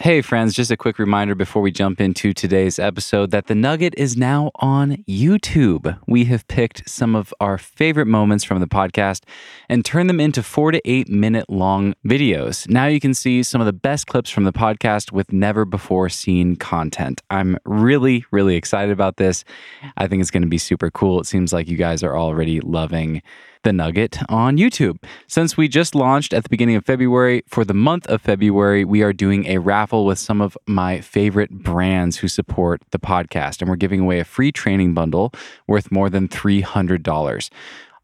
Hey, friends, just a quick reminder before we jump into today's episode that The Nugget is now on YouTube. We have picked some of our favorite moments from the podcast and turned them into four to eight minute long videos. Now you can see some of the best clips from the podcast with never before seen content. I'm really, really excited about this. I think it's going to be super cool. It seems like you guys are already loving the Nugget on YouTube. Since we just launched at the beginning of February, for the month of February, we are doing a raffle with some of my favorite brands who support the podcast. And we're giving away a free training bundle worth more than $300.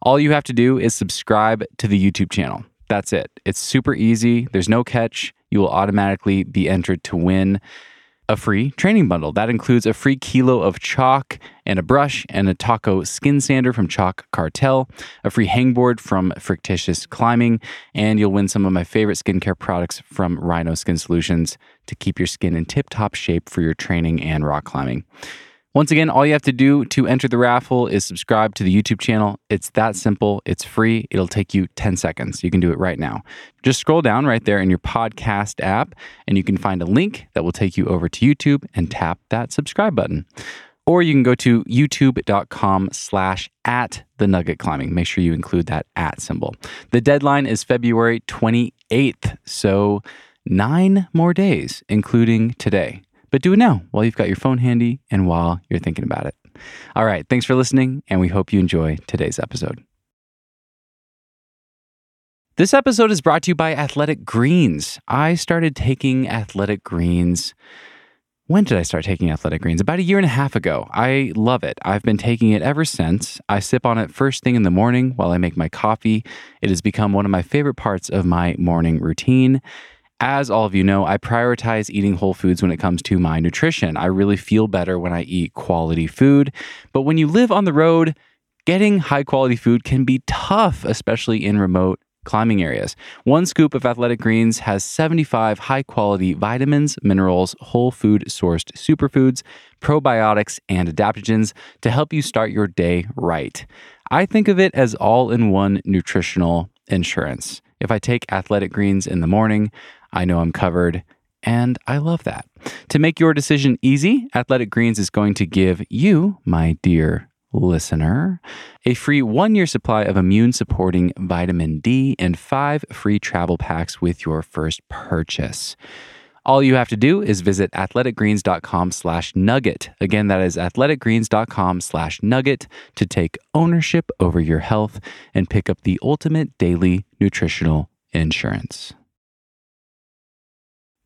All you have to do is subscribe to the YouTube channel. That's it. It's super easy. There's no catch. You will automatically be entered to win a free training bundle. That includes a free kilo of chalk and a brush and a taco skin sander from Chalk Cartel, a free hangboard from Frictitious Climbing, and you'll win some of my favorite skincare products from Rhino Skin Solutions to keep your skin in tip top shape for your training and rock climbing. Once again, all you have to do to enter the raffle is subscribe to the YouTube channel. It's that simple. It's free. It'll take you 10 seconds. You can do it right now. Just scroll down right there in your podcast app, and you can find a link that will take you over to YouTube and tap that subscribe button. Or you can go to youtube.com slash at the nugget climbing. Make sure you include that at symbol. The deadline is February 28th. So nine more days, including today. But do it now while you've got your phone handy and while you're thinking about it. All right, thanks for listening, and we hope you enjoy today's episode. This episode is brought to you by Athletic Greens. I started taking Athletic Greens. When did I start taking Athletic Greens? About a year and a half ago. I love it. I've been taking it ever since. I sip on it first thing in the morning while I make my coffee. It has become one of my favorite parts of my morning routine. As all of you know, I prioritize eating whole foods when it comes to my nutrition. I really feel better when I eat quality food. But when you live on the road, getting high quality food can be tough, especially in remote climbing areas. One scoop of Athletic Greens has 75 high quality vitamins, minerals, whole food sourced superfoods, probiotics, and adaptogens to help you start your day right. I think of it as all in one nutritional insurance. If I take Athletic Greens in the morning, I know I'm covered. And I love that. To make your decision easy, Athletic Greens is going to give you, my dear listener, a free one year supply of immune supporting vitamin D and five free travel packs with your first purchase. All you have to do is visit athleticgreens.com slash nugget. Again, that is athleticgreens.com slash nugget to take ownership over your health and pick up the ultimate daily nutritional insurance.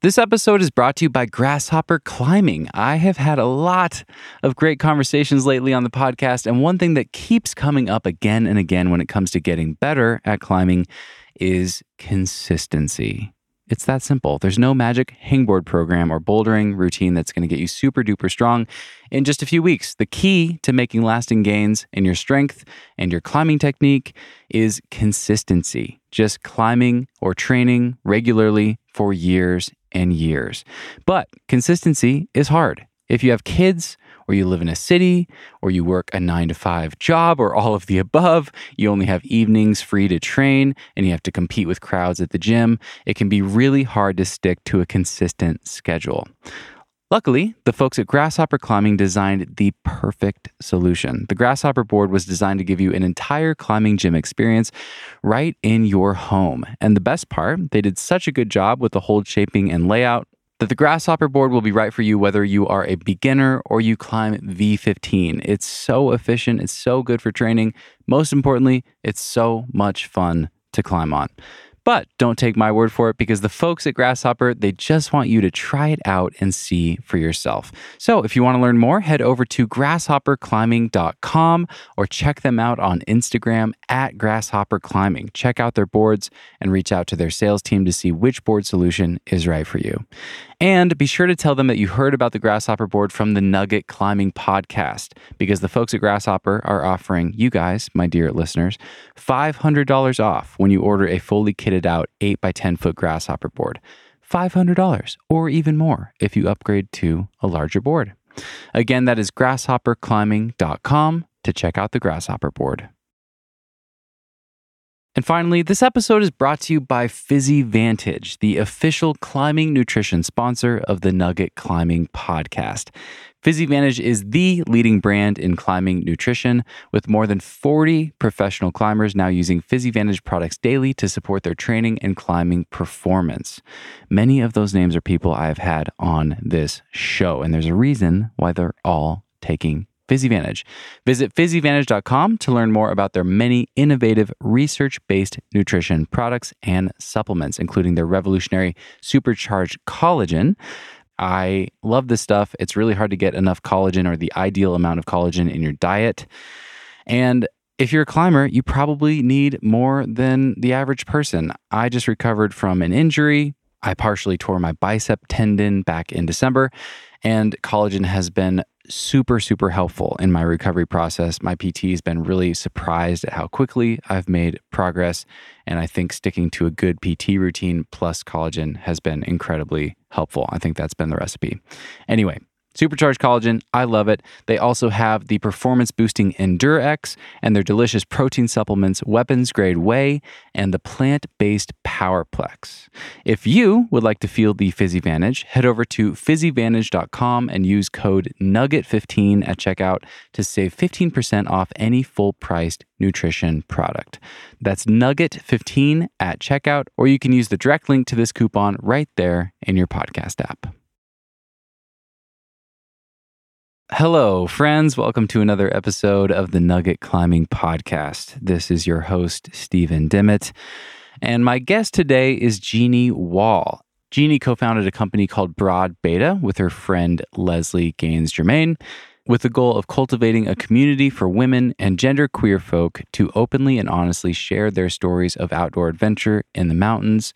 This episode is brought to you by Grasshopper Climbing. I have had a lot of great conversations lately on the podcast, and one thing that keeps coming up again and again when it comes to getting better at climbing is consistency. It's that simple. There's no magic hangboard program or bouldering routine that's going to get you super duper strong in just a few weeks. The key to making lasting gains in your strength and your climbing technique is consistency. Just climbing or training regularly for years and years. But consistency is hard. If you have kids, or you live in a city, or you work a nine to five job, or all of the above, you only have evenings free to train and you have to compete with crowds at the gym, it can be really hard to stick to a consistent schedule. Luckily, the folks at Grasshopper Climbing designed the perfect solution. The Grasshopper board was designed to give you an entire climbing gym experience right in your home. And the best part, they did such a good job with the hold shaping and layout that the Grasshopper board will be right for you whether you are a beginner or you climb V15. It's so efficient, it's so good for training. Most importantly, it's so much fun to climb on. But don't take my word for it because the folks at Grasshopper, they just want you to try it out and see for yourself. So if you want to learn more, head over to grasshopperclimbing.com or check them out on Instagram at Grasshopper Climbing. Check out their boards and reach out to their sales team to see which board solution is right for you. And be sure to tell them that you heard about the Grasshopper board from the Nugget Climbing podcast because the folks at Grasshopper are offering you guys, my dear listeners, $500 off when you order a fully kitted out 8 by 10 foot Grasshopper board. $500 or even more if you upgrade to a larger board. Again, that is grasshopperclimbing.com to check out the Grasshopper board. And finally, this episode is brought to you by PhysiVantage, the official climbing nutrition sponsor of the Nugget Climbing Podcast. PhysiVantage is the leading brand in climbing nutrition, with more than 40 professional climbers now using PhysiVantage products daily to support their training and climbing performance. Many of those names are people I have had on this show, and there's a reason why they're all taking PhysiVantage. Visit physivantage.com to learn more about their many innovative research based nutrition products and supplements, including their revolutionary supercharged collagen. I love this stuff. It's really hard to get enough collagen or the ideal amount of collagen in your diet. And if you're a climber, you probably need more than the average person. I just recovered from an injury. I partially tore my bicep tendon back in December, and collagen has been super, super helpful in my recovery process. My PT has been really surprised at how quickly I've made progress. And I think sticking to a good PT routine plus collagen has been incredibly helpful. I think that's been the recipe. Anyway, Supercharged collagen, I love it. They also have the performance boosting Endurex and their delicious protein supplements, weapons grade whey, and the plant based Powerplex. If you would like to feel the PhysiVantage, head over to physivantage.com and use code NUGGET15 at checkout to save 15% off any full priced nutrition product. That's Nugget15 at checkout, or you can use the direct link to this coupon right there in your podcast app. Hello, friends. Welcome to another episode of the Nugget Climbing Podcast. This is your host, Stephen Dimmitt. And my guest today is Jeannie Wall. Jeannie co founded a company called Broad Beta with her friend Leslie Gaines Germain with the goal of cultivating a community for women and gender queer folk to openly and honestly share their stories of outdoor adventure in the mountains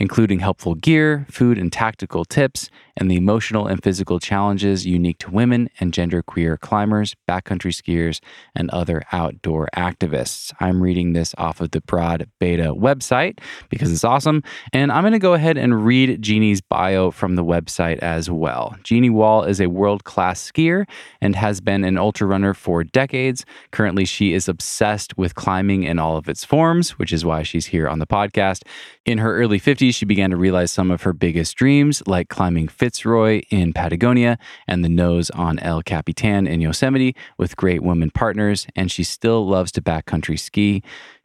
including helpful gear, food and tactical tips, and the emotional and physical challenges unique to women and genderqueer climbers, backcountry skiers, and other outdoor activists. I'm reading this off of the Broad Beta website because it's awesome. And I'm going to go ahead and read Jeannie's bio from the website as well. Jeannie Wall is a world class skier and has been an ultra runner for decades. Currently, she is obsessed with climbing in all of its forms, which is why she's here on the podcast. In her early 50s, she began to realize some of her biggest dreams, like climbing Fitzroy in Patagonia and the nose on El Capitan in Yosemite with great women partners, and she still loves to backcountry ski.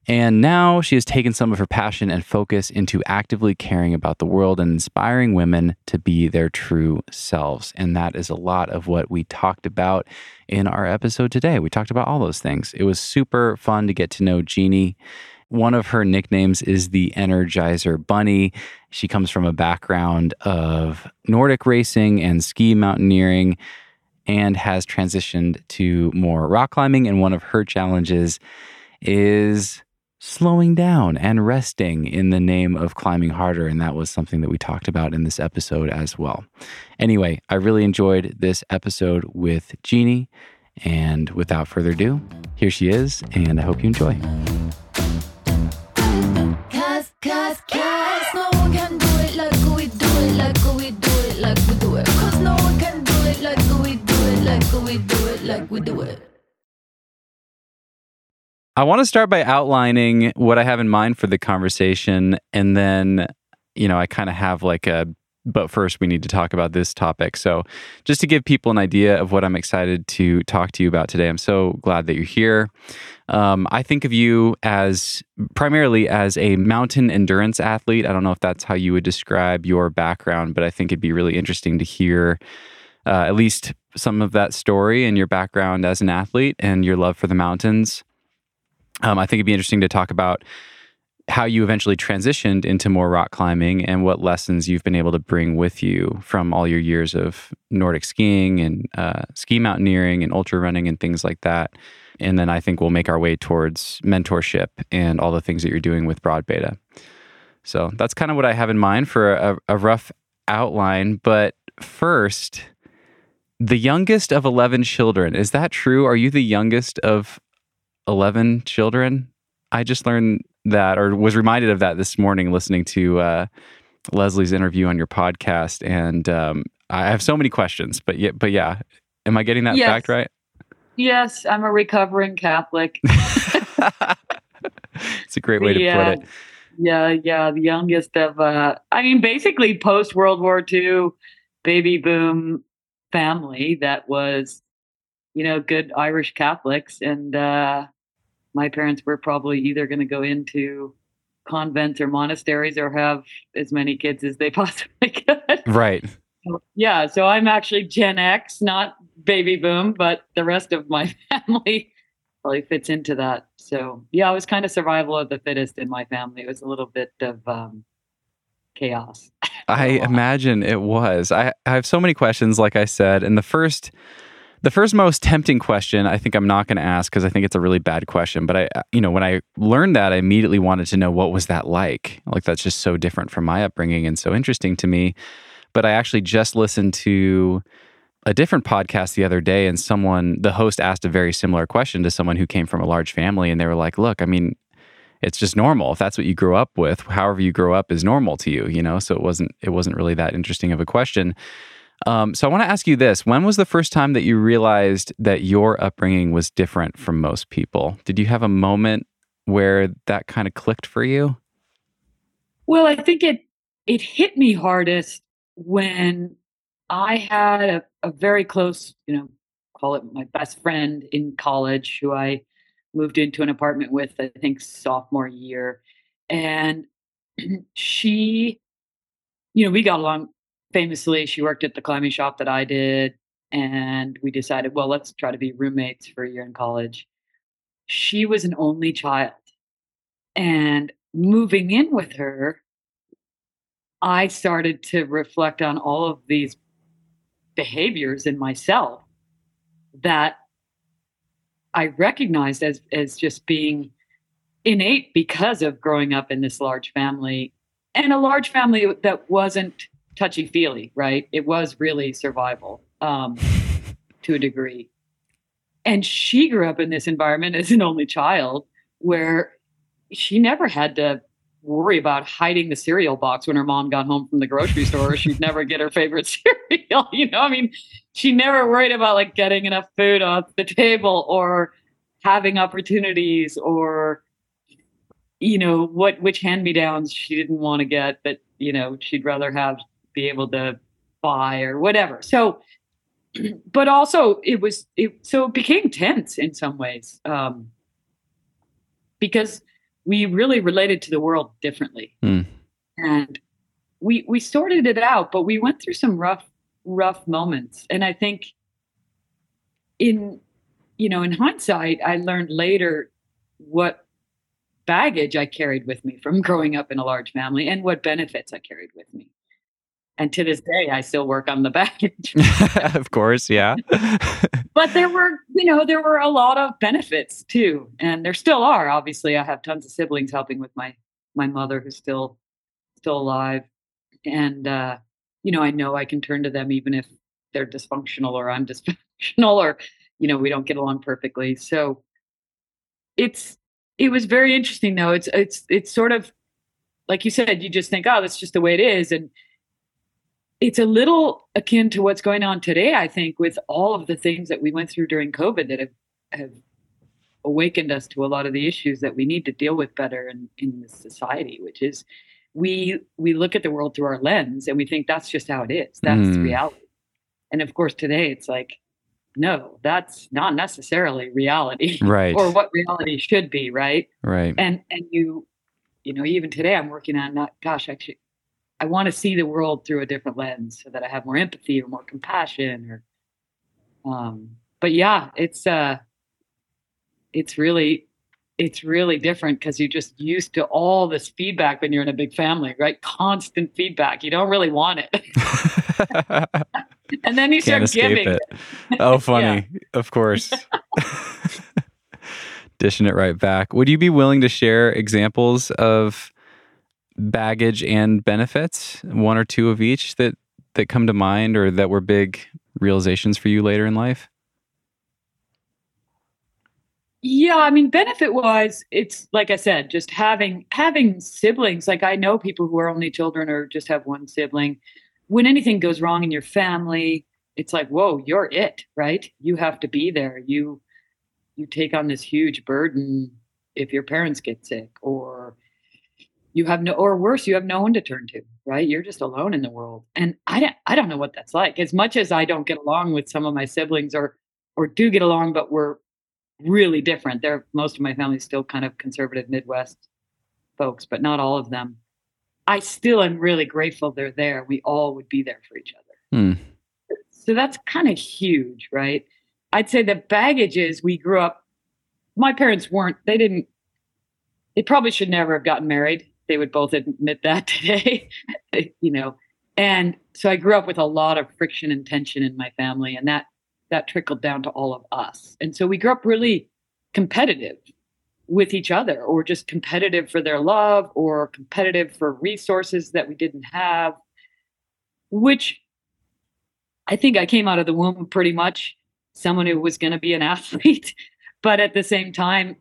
And now she has taken some of her passion and focus into actively caring about the world and inspiring women to be their true selves. And that is a lot of what we talked about in our episode today. We talked about all those things. It was super fun to get to know Jeannie one of her nicknames is the Energizer Bunny. She comes from a background of Nordic racing and ski mountaineering and has transitioned to more rock climbing. And one of her challenges is slowing down and resting in the name of climbing harder. And that was something that we talked about in this episode as well. Anyway, I really enjoyed this episode with Jeannie. And without further ado, here she is, and I hope you enjoy. No one can do it like we do it, like we do it, like we do it. Cause no one can do it like we do it, like we do it, like we do it. I want to start by outlining what I have in mind for the conversation. And then, you know, I kind of have like a but first, we need to talk about this topic. So, just to give people an idea of what I'm excited to talk to you about today, I'm so glad that you're here. Um, I think of you as primarily as a mountain endurance athlete. I don't know if that's how you would describe your background, but I think it'd be really interesting to hear uh, at least some of that story and your background as an athlete and your love for the mountains. Um, I think it'd be interesting to talk about how you eventually transitioned into more rock climbing and what lessons you've been able to bring with you from all your years of Nordic skiing and uh, ski mountaineering and ultra running and things like that. And then I think we'll make our way towards mentorship and all the things that you're doing with Broad Beta. So that's kind of what I have in mind for a, a rough outline. But first, the youngest of 11 children. Is that true? Are you the youngest of 11 children? I just learned that or was reminded of that this morning listening to uh, Leslie's interview on your podcast. And um, I have so many questions, but yeah, but yeah, am I getting that yes. fact right? Yes, I'm a recovering Catholic. it's a great way to put it. Yeah, yeah. The youngest of, uh, I mean, basically post World War II baby boom family that was, you know, good Irish Catholics. And uh, my parents were probably either going to go into convents or monasteries or have as many kids as they possibly could. Right. yeah. So I'm actually Gen X, not baby boom, but the rest of my family probably fits into that. So yeah, it was kind of survival of the fittest in my family. It was a little bit of um, chaos. I imagine it was. I, I have so many questions, like I said, and the first. The first most tempting question, I think I'm not going to ask because I think it's a really bad question. But I, uh, you know, when I learned that, I immediately wanted to know what was that like. Like that's just so different from my upbringing and so interesting to me. But I actually just listened to a different podcast the other day and someone the host asked a very similar question to someone who came from a large family and they were like look i mean it's just normal if that's what you grew up with however you grow up is normal to you you know so it wasn't it wasn't really that interesting of a question um, so i want to ask you this. When was the first time that you realized that your upbringing was different from most people? Did you have a moment where that kind of clicked for you? Well i think it it hit me hardest when I had a, a very close, you know, call it my best friend in college who I moved into an apartment with, I think, sophomore year. And she, you know, we got along famously. She worked at the climbing shop that I did. And we decided, well, let's try to be roommates for a year in college. She was an only child. And moving in with her, I started to reflect on all of these behaviors in myself that I recognized as as just being innate because of growing up in this large family and a large family that wasn't touchy feely, right? It was really survival um, to a degree. And she grew up in this environment as an only child where she never had to worry about hiding the cereal box when her mom got home from the grocery store. She'd never get her favorite cereal. You know, I mean, she never worried about like getting enough food off the table or having opportunities or you know what which hand me downs she didn't want to get that you know she'd rather have be able to buy or whatever so but also it was it so it became tense in some ways um because we really related to the world differently. Mm. And we we sorted it out, but we went through some rough rough moments. And I think in you know, in hindsight, I learned later what baggage I carried with me from growing up in a large family and what benefits I carried with me and to this day i still work on the baggage. Of course yeah. But there were you know there were a lot of benefits too. And there still are obviously. I have tons of siblings helping with my my mother who's still still alive. And uh you know i know i can turn to them even if they're dysfunctional or i'm dysfunctional or you know we don't get along perfectly. So it's it was very interesting though. It's it's it's sort of like you said you just think oh that's just the way it is. And it's a little akin to what's going on today, I think, with all of the things that we went through during COVID that have, have awakened us to a lot of the issues that we need to deal with better in, in this society, which is we we look at the world through our lens and we think that's just how it is. That's mm. reality. And of course today it's like, no, that's not necessarily reality. Right. or what reality should be, right? Right. And and you you know, even today I'm working on not gosh, actually I want to see the world through a different lens so that I have more empathy or more compassion or um but yeah, it's uh it's really it's really different because you're just used to all this feedback when you're in a big family, right? Constant feedback. You don't really want it. and then you Can't start giving. It. Oh, funny. yeah. Of course. Dishing it right back. Would you be willing to share examples of baggage and benefits, one or two of each that that come to mind or that were big realizations for you later in life? Yeah, I mean benefit wise, it's like I said, just having having siblings. Like I know people who are only children or just have one sibling. When anything goes wrong in your family, it's like, whoa, you're it, right? You have to be there. You you take on this huge burden if your parents get sick or you have no or worse you have no one to turn to right? You're just alone in the world. And i don't i don't know what that's like. As much as i don't get along with some of my siblings or or do get along but we're really different. They're most of my family's still kind of conservative midwest folks but not all of them. I still am really grateful they're there. We all would be there for each other. Hmm. so that's kind of huge right? I'd say the baggage is we grew up my parents weren't they didn't they probably should never have gotten married they would both admit that today you know. And so i grew up with a lot of friction and tension in my family and that that trickled down to all of us. And so we grew up really competitive with each other or just competitive for their love or competitive for resources that we didn't have which i think i came out of the womb pretty much someone who was going to be an athlete. But at the same time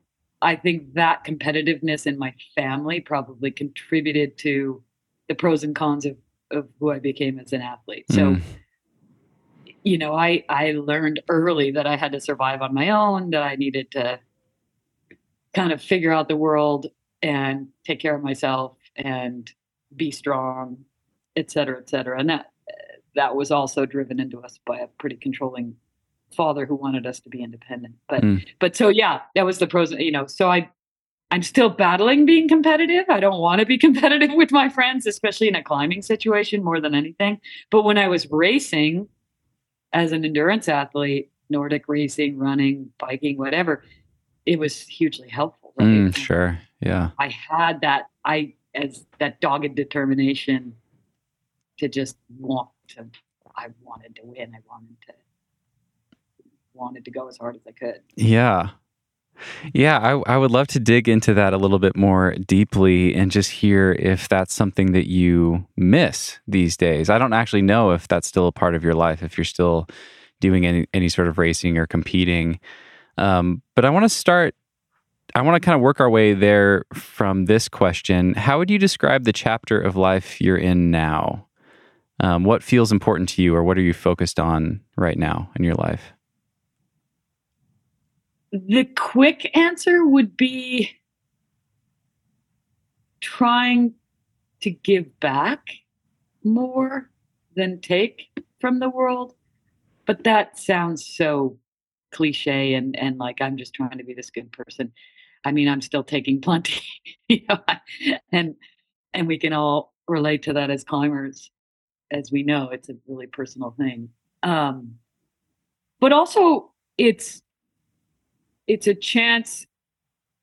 I think that competitiveness in my family probably contributed to the pros and cons of, of who I became as an athlete. So, Mm. you know, I, I learned early that I had to survive on my own, that I needed to kind of figure out the world and take care of myself and be strong, et cetera, et cetera. And that, that was also driven into us by a pretty controlling father who wanted us to be independent. But Mm. but so yeah, that was the pros. You know, so I I'm still battling being competitive. I don't want to be competitive with my friends, especially in a climbing situation more than anything. But when I was racing as an endurance athlete, Nordic racing, running, biking, whatever, it was hugely helpful. Right? Mm, sure. Yeah. I had that I as that dogged determination to just want to I wanted to win. I wanted to wanted to go as hard as I could. Yeah. Yeah, I, I would love to dig into that a little bit more deeply and just hear if that's something that you miss these days. I don't actually know if that's still a part of your life, if you're still doing any, any sort of racing or competing. Um, but I want to start, I want to kind of work our way there from this question. How would you describe the chapter of life you're in now? Um, what feels important to you, or what are you focused on right now in your life? The quick answer would be trying to give back more than take from the world. But that sounds so cliche and, and like I'm just trying to be this good person. I mean, I'm still taking plenty, you know, and and we can all relate to that as climbers, as we know, it's a really personal thing. Um, but also, it's it's a chance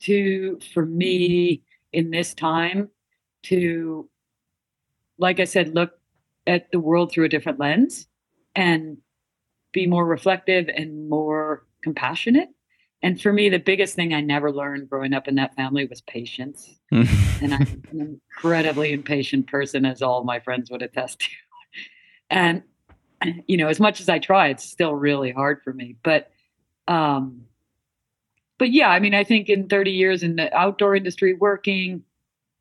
to for me in this time to like i said look at the world through a different lens and be more reflective and more compassionate. And for me the biggest thing i never learned growing up in that family was patience. And i'm an incredibly impatient person as all my friends would attest to. And you know as much as i try it's still really hard for me. But um but yeah, I mean, I think in 30 years in the outdoor industry, working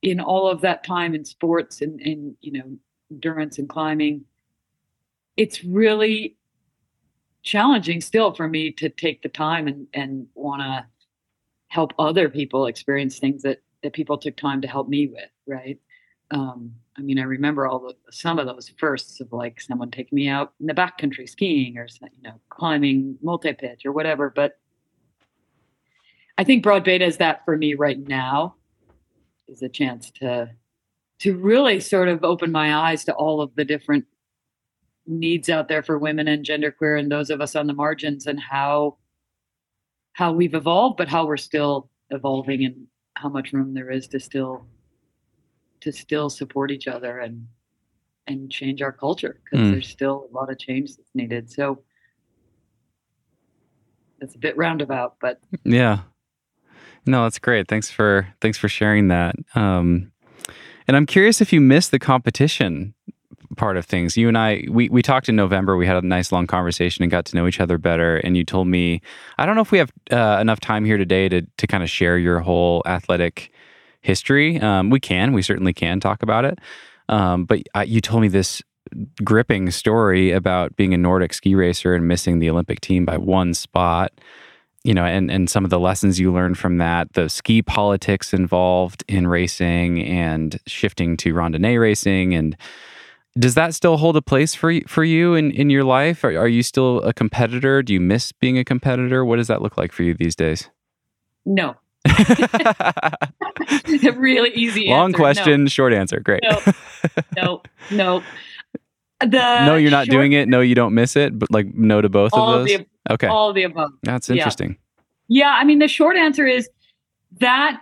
in all of that time in sports and, and you know, endurance and climbing, it's really challenging still for me to take the time and, and want to help other people experience things that, that people took time to help me with. Right. Um, I mean, I remember all the, some of those firsts of like someone taking me out in the backcountry skiing or, you know, climbing multi-pitch or whatever, but I think broad beta is that for me right now is a chance to to really sort of open my eyes to all of the different needs out there for women and genderqueer and those of us on the margins and how how we've evolved but how we're still evolving and how much room there is to still to still support each other and and change our culture because Mm. there's still a lot of change that's needed so it's a bit roundabout but Yeah. No, that's great. Thanks for thanks for sharing that. Um, and I'm curious if you missed the competition part of things. You and I, we we talked in November. We had a nice long conversation and got to know each other better. And you told me, I don't know if we have uh, enough time here today to to kind of share your whole athletic history. Um, we can, we certainly can talk about it. Um, but uh, you told me this gripping story about being a Nordic ski racer and missing the Olympic team by one spot you know, and, and some of the lessons you learned from that, the ski politics involved in racing and shifting to randonnée racing. And does that still hold a place for, for you in, in your life? Are, are you still a competitor? Do you miss being a competitor? What does that look like for you these days? No. really easy Long answer. question, no. short answer. Great. No, no, no. The no, you're not short, doing it. No, you don't miss it. But like no to both of those. The, okay, all of the above. That's interesting. Yeah. yeah, I mean the short answer is that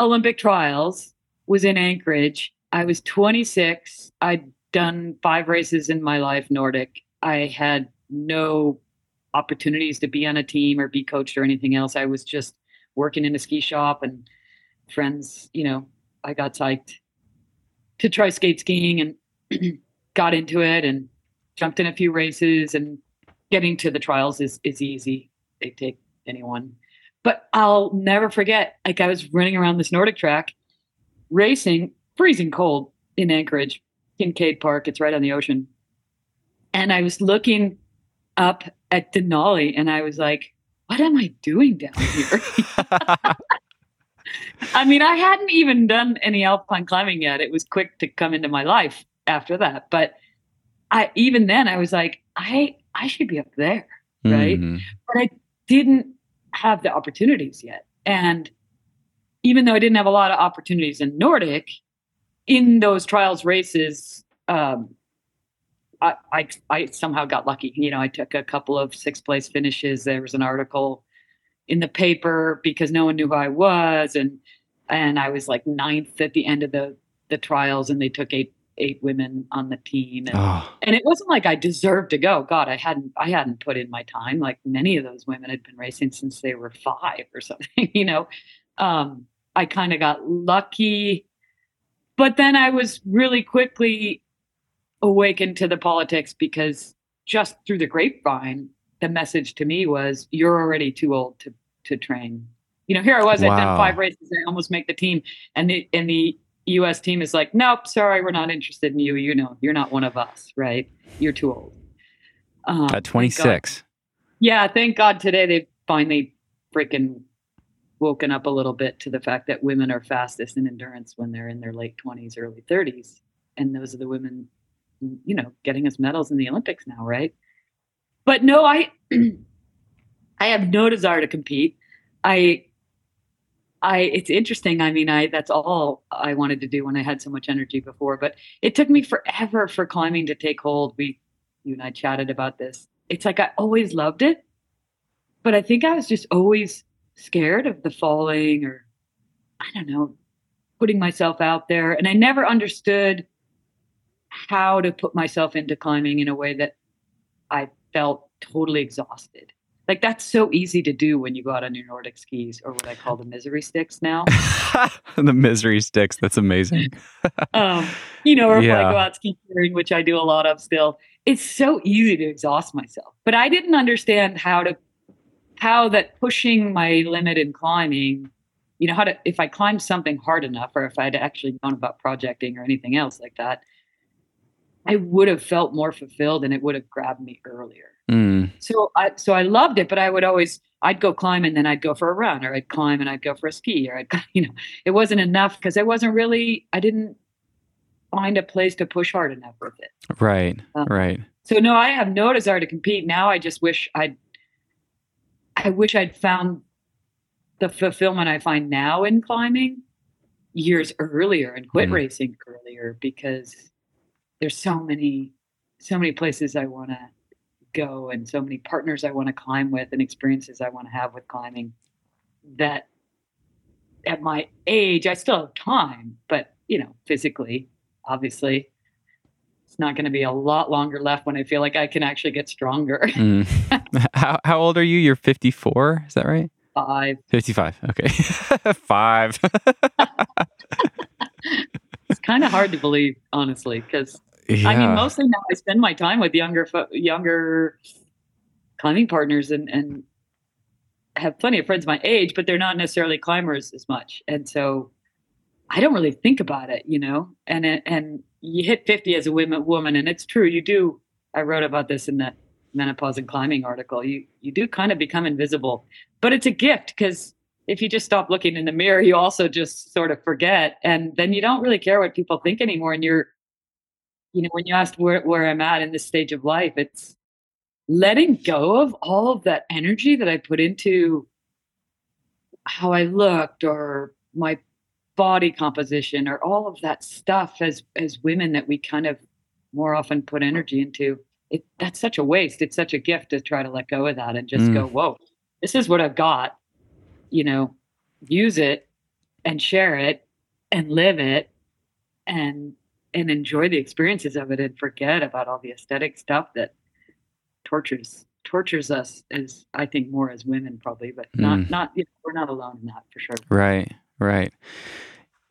Olympic trials was in Anchorage. I was 26. I'd done five races in my life Nordic. I had no opportunities to be on a team or be coached or anything else. I was just working in a ski shop and friends, you know, I got psyched to try skate skiing and got into it and jumped in a few races and getting to the trials is is easy. They take anyone. But I'll never forget, like I was running around this Nordic track, racing, freezing cold in Anchorage, Kincaid Park. It's right on the ocean. And I was looking up at Denali and I was like, what am I doing down here? I mean, I hadn't even done any alpine climbing yet. It was quick to come into my life after that. But I even then I was like, I I should be up there, right? Mm-hmm. But I didn't have the opportunities yet. And even though I didn't have a lot of opportunities in Nordic, in those trials races, um, I, I, I somehow got lucky. You know, I took a couple of sixth place finishes. There was an article in the paper because no one knew who I was, and and I was like ninth at the end of the the trials, and they took eight eight women on the team, and, oh. and it wasn't like I deserved to go. God, I hadn't I hadn't put in my time. Like many of those women had been racing since they were five or something. You know, um, I kind of got lucky, but then I was really quickly awakened to the politics because just through the grapevine, the message to me was, "You're already too old to to train." You know, here I was. Wow. I'd done five races. I almost make the team, and the and the U.S. team is like, "Nope, sorry, we're not interested in you. You know, you're not one of us, right? You're too old." Um, At 26. Yeah, thank God today they've finally freaking woken up a little bit to the fact that women are fastest in endurance when they're in their late 20s, early 30s, and those are the women you know, getting us medals in the Olympics now, right? But no, I I have no desire to compete. I I it's interesting. I mean, I that's all I wanted to do when I had so much energy before, but it took me forever for climbing to take hold. We you and I chatted about this. It's like I always loved it, but I think I was just always scared of the falling or I don't know, putting myself out there and I never understood how to put myself into climbing in a way that I felt totally exhausted. Like that's so easy to do when you go out on your Nordic skis or what I call the misery sticks now. the misery sticks. That's amazing. um, you know, or yeah. if I go out ski touring, which I do a lot of still, it's so easy to exhaust myself. But I didn't understand how to how that pushing my limit in climbing, you know, how to if I climbed something hard enough or if I'd actually known about projecting or anything else like that, I would have felt more fulfilled and it would have grabbed me earlier. Mm. So I so I loved it, but I would always I'd go climb and then I'd go for a run or I'd climb and I'd go for a ski or I'd you know it wasn't enough because I wasn't really I didn't find a place to push hard enough with it. Right. Um, right. So no, I have no desire to compete. Now I just wish I'd I wish I'd found the fulfillment I find now in climbing years earlier and quit mm. racing earlier because there's so many so many places I want to go and so many partners I want to climb with and experiences I want to have with climbing that at my age I still have time but you know physically obviously it's not going to be a lot longer left when I feel like I can actually get stronger. mm. how, how old are you? You're 54, is that right? Five. 55. Okay. Five. it's kind of hard to believe, honestly, because yeah. I mean, mostly now I spend my time with younger younger climbing partners and and have plenty of friends my age, but they're not necessarily climbers as much, and so I don't really think about it, you know. And and you hit fifty as a woman, woman, and it's true. You do. I wrote about this in that menopause and climbing article. You you do kind of become invisible. but it's a gift because if you just stop looking in the mirror, you also just sort of forget. And then you don't really care what people think anymore. And you're, you know, when you asked where, where I'm at in this stage of life, it's letting go of all of that energy that I put into how I looked or my body composition or all of that stuff as as women that we kind of more often put energy into it that's such a waste it's such a gift to try to let go of that and just mm. go whoa this is what i've got you know use it and share it and live it and and enjoy the experiences of it and forget about all the aesthetic stuff that tortures tortures us as I think more as women probably, but not mm. not you know, we're not alone in that for sure. Right, right.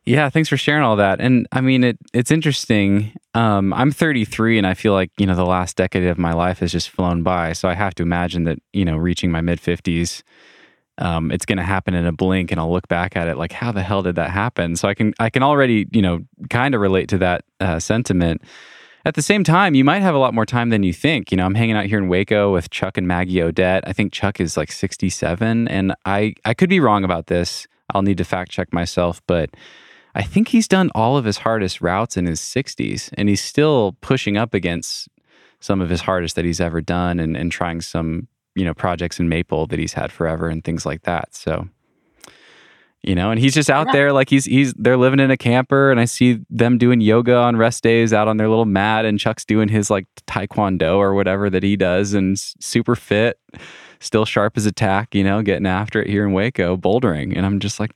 Yeah, thanks for sharing all that. And I mean, it it's interesting. Um, I'm 33, and I feel like you know the last decade of my life has just flown by. So I have to imagine that you know reaching my mid 50s, um, it's going to happen in a blink, and I'll look back at it like, how the hell did that happen? So I can I can already you know kind of relate to that uh, sentiment. At the same time, you might have a lot more time than you think. You know, I'm hanging out here in Hueco with Chuck and Maggie Odette. I think Chuck is like 67, and I I could be wrong about this. I'll need to fact check myself, but I think he's done all of his hardest routes in his 60s, and he's still pushing up against some of his hardest that he's ever done, and and trying some you know projects in Maple that he's had forever and things like that. So you know and he's just out yeah. there like he's he's they're living in a camper and i see them doing yoga on rest days out on their little mat and chuck's doing his like taekwondo or whatever that he does and super fit still sharp as a tack you know getting after it here in Hueco bouldering and i'm just like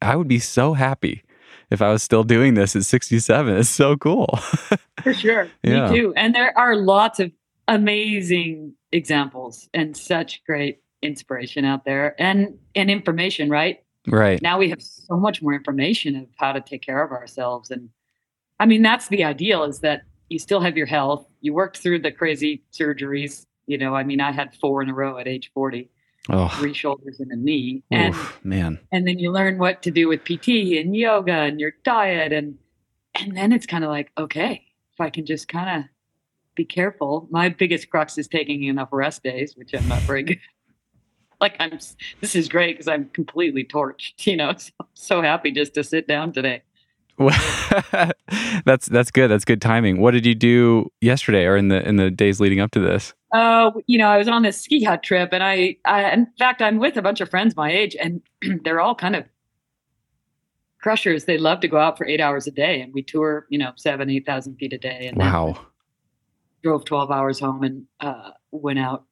i would be so happy if i was still doing this at 67 it's so cool for sure yeah. me too and there are lots of amazing examples and such great inspiration out there and and information right Right. Now we have so much more information of how to take care of ourselves. And I mean, that's the ideal is that you still have your health. You worked through the crazy surgeries. You know, I mean, I had four in a row at age 40, oh. three shoulders and a knee. And Oof, man. And then you learn what to do with PT and yoga and your diet. And, and then it's kind of like, okay, if I can just kind of be careful. My biggest crux is taking enough rest days, which I'm not very good like I'm this is great because I'm completely torched, you know. So, so happy just to sit down today. that's that's good. That's good timing. What did you do yesterday or in the in the days leading up to this? Uh, you know, I was on this ski hut trip, and I, I, in fact, I'm with a bunch of friends my age, and they're all kind of crushers. They love to go out for eight hours a day, and we tour, you know, seven, eight thousand feet a day. And wow. Drove twelve hours home and uh, went out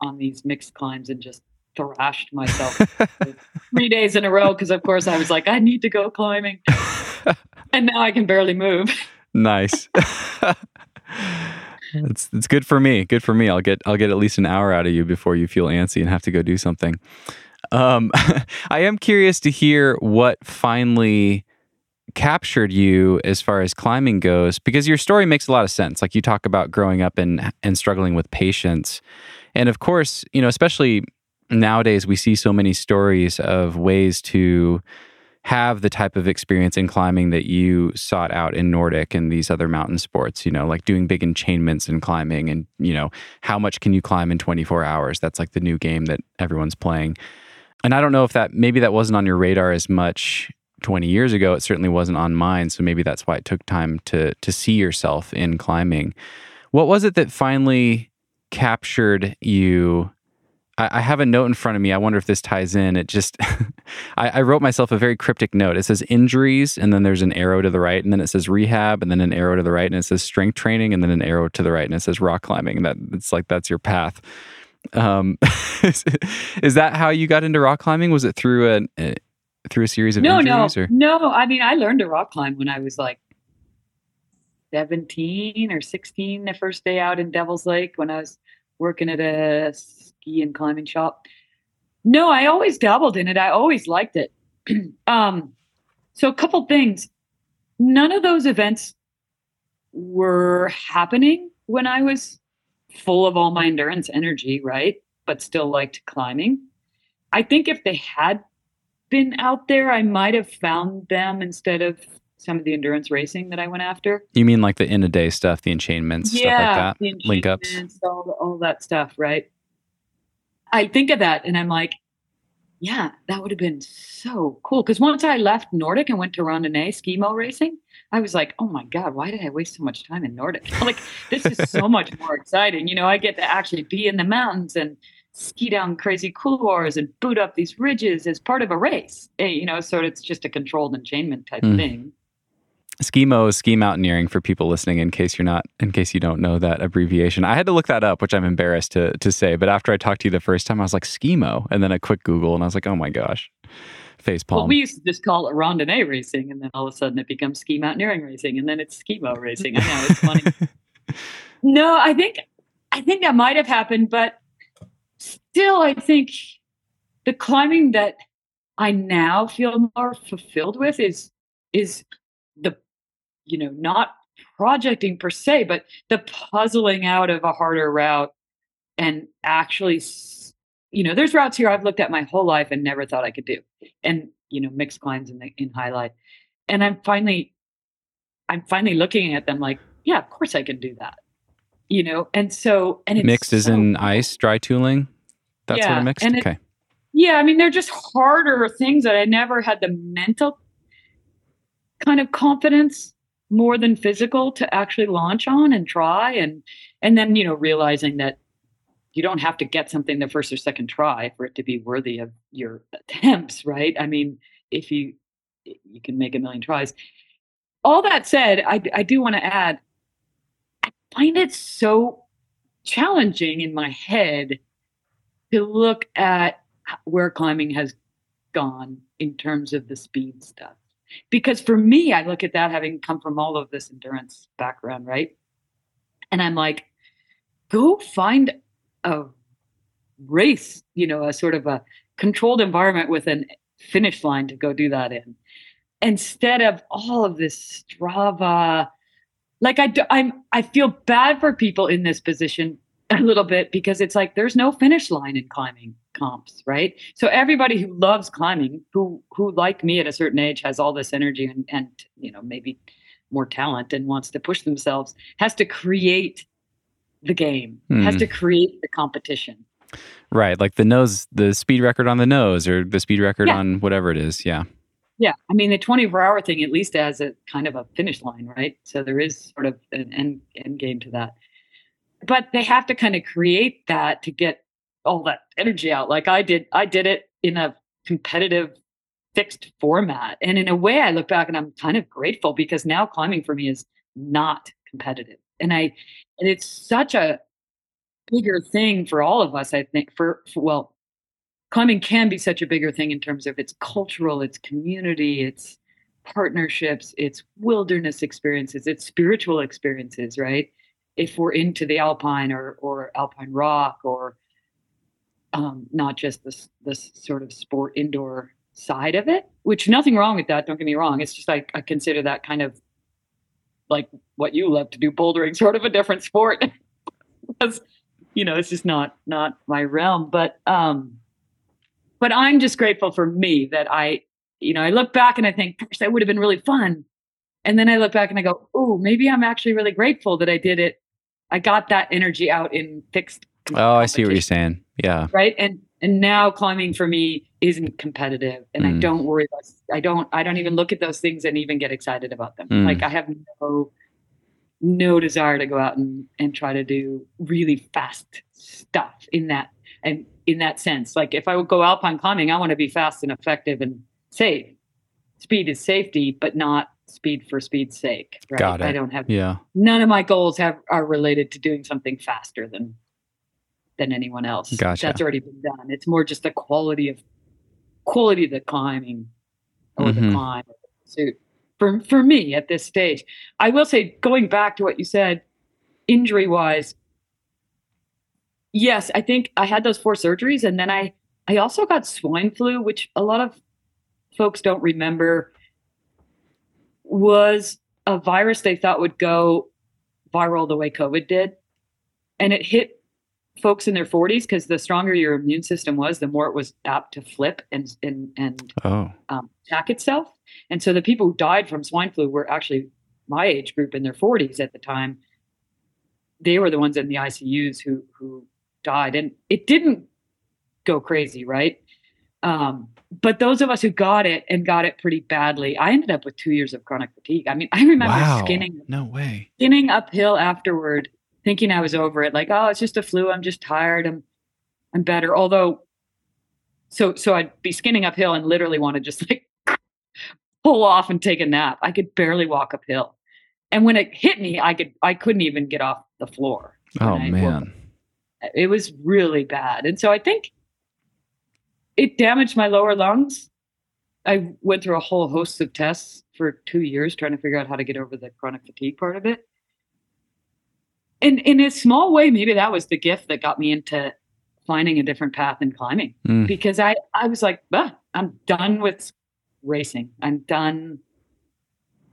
on these mixed climbs and just thrashed myself three days in a row because, of course, I was like, I need to go climbing, and now I can barely move. nice. it's it's good for me. Good for me. I'll get I'll get at least an hour out of you before you feel antsy and have to go do something. Um, I am curious to hear what finally captured you as far as climbing goes because your story makes a lot of sense like you talk about growing up and and struggling with patience and of course you know especially nowadays we see so many stories of ways to have the type of experience in climbing that you sought out in Nordic and these other mountain sports, you know, like doing big enchainments and climbing and, you know, how much can you climb in 24 hours? That's like the new game that everyone's playing. And I don't know if that maybe that wasn't on your radar as much 20 years ago. It certainly wasn't on mine, so maybe that's why it took time to to see yourself in climbing. What was it that finally captured you I, have a note in front of me. I wonder if this ties in. It just, I, I, wrote myself a very cryptic note. It says injuries, and then there's an arrow to the right, and then it says rehab, and then an arrow to the right, and it says strength training, and then an arrow to the right, and it says rock climbing. That it's like that's your path. Um, is, is, that how you got into rock climbing? Was it through a, a through a series of no, injuries? No, or? no. I mean, I learned to rock climb when I was like 17 or 16. The first day out in Devil's Lake when I was working at a ski and climbing shop. No, I always dabbled in it. I always liked it. um, so a couple things. None of those events were happening when I was full of all my endurance energy, right? But still liked climbing. I think if they had been out there, I might have found them instead of some of the endurance racing that I went after. You mean like the in a day stuff, the enchainments, yeah, stuff like that, link ups, all, all that stuff, right? I think of that and I'm like, yeah, that would have been so cool. Because once I left Nordic and went to randonnée skimo racing, I was like, oh my God, why did I waste so much time in Nordic? like, this is so much more exciting. You know, I get to actually be in the mountains and ski down crazy couloirs and boot up these ridges as part of a race. Eh, you know, so it's just a controlled enchainment type mm. thing. Skimo is ski mountaineering for people listening in case you're not in case you don't know that abbreviation. I had to look that up, which I'm embarrassed to to say, but after I talked to you the first time I was like skimo and then a quick Google and I was like, "Oh my gosh." Face palm. Well, we used to just call it randonnée racing and then all of a sudden it becomes ski mountaineering racing and then it's skimo racing. I know it's funny. no, I think I think that might have happened, but still I think the climbing that I now feel more fulfilled with is is the you know, not projecting per se, but the puzzling out of a harder route and actually, you know, there's routes here I've looked at my whole life and never thought I could do, and you know, mixed climbs in the in Hyalite, and I'm finally, I'm finally looking at them like, yeah, of course I can do that, you know, and so and mixed so is in ice dry tooling, that's yeah, sort of mixed. okay. It, yeah, I mean, they're just harder things that I never had the mental kind of confidence more than physical to actually launch on and try and and then you know realizing that you don't have to get something the first or second try for it to be worthy of your attempts right i mean if you you can make a million tries all that said i, I do want to add find it so challenging in my head to look at where climbing has gone in terms of the speed stuff because for me, I look at that having come from all of this endurance background, right? And I'm like, go find a race, you know, a sort of a controlled environment with a finish line to go do that in. Instead of all of this Strava, like I, I'm, I feel bad for people in this position a little bit because it's like there's no finish line in climbing comps, right? So everybody who loves climbing, who who like me at a certain age has all this energy and and you know maybe more talent and wants to push themselves, has to create the game, mm. has to hmm. create the competition. Right, like the nose, the speed record on the nose, or the speed record yeah. on whatever it is. Yeah. Yeah, I mean the 24 hour thing at least has a kind of a finish line, right? So there is sort of an end end game to that. But they have to kind of create that to get all that energy out like i did i did it in a competitive fixed format and in a way i look back and i'm kind of grateful because now climbing for me is not competitive and i and it's such a bigger thing for all of us i think for, for well climbing can be such a bigger thing in terms of its cultural its community its partnerships its wilderness experiences its spiritual experiences right if we're into the alpine or or alpine rock or um, not just this this sort of sport indoor side of it. Which nothing wrong with that. Don't get me wrong. It's just I, I consider that kind of like what you love to do, bouldering, sort of a different sport. because you know it's just not not my realm. But um, but I'm just grateful for me that I you know I look back and I think gosh that would have been really fun. And then I look back and I go, oh, maybe I'm actually really grateful that I did it. I got that energy out in fixed Oh, I see what you're saying. Yeah. Right. And and now climbing for me isn't competitive and mm. I don't worry about I don't I don't even look at those things and even get excited about them. Mm. Like I have no no desire to go out and, and try to do really fast stuff in that and in that sense. Like if I would go alpine climbing, I want to be fast and effective and safe. Speed is safety, but not speed for speed's sake. Right? Got it. I don't have yeah. None of my goals have are related to doing something faster than than anyone else. Gotcha. That's already been done. It's more just the quality of quality of the climbing or mm-hmm. the climb or the pursuit. For for me at this stage, I will say, going back to what you said, injury wise, yes, I think I had those four surgeries, and then I I also got swine flu, which a lot of folks don't remember was a virus they thought would go viral the way COVID did. And it hit folks in their 40s because the stronger your immune system was, the more it was apt to flip and and and oh. um, attack itself. And so the people who died from swine flu were actually my age group in their 40s at the time. They were the ones in the ICUs who who died, and it didn't go crazy, right? Um, but those of us who got it and got it pretty badly, I ended up with two years of chronic fatigue. I mean, I remember wow. skinning, no way, skinning uphill afterward, thinking I was over it. Like, oh, it's just a flu. I'm just tired. I'm, I'm better. Although, so so I'd be skinning uphill and literally want to just like pull off and take a nap. I could barely walk uphill, and when it hit me, I could I couldn't even get off the floor. Oh man, it was really bad. And so I think it damaged my lower lungs. I went through a whole host of tests for two years trying to figure out how to get over the chronic fatigue part of it. And in a small way, maybe that was the gift that got me into finding a different path in climbing mm. because I, I was like, I'm done with racing. I'm done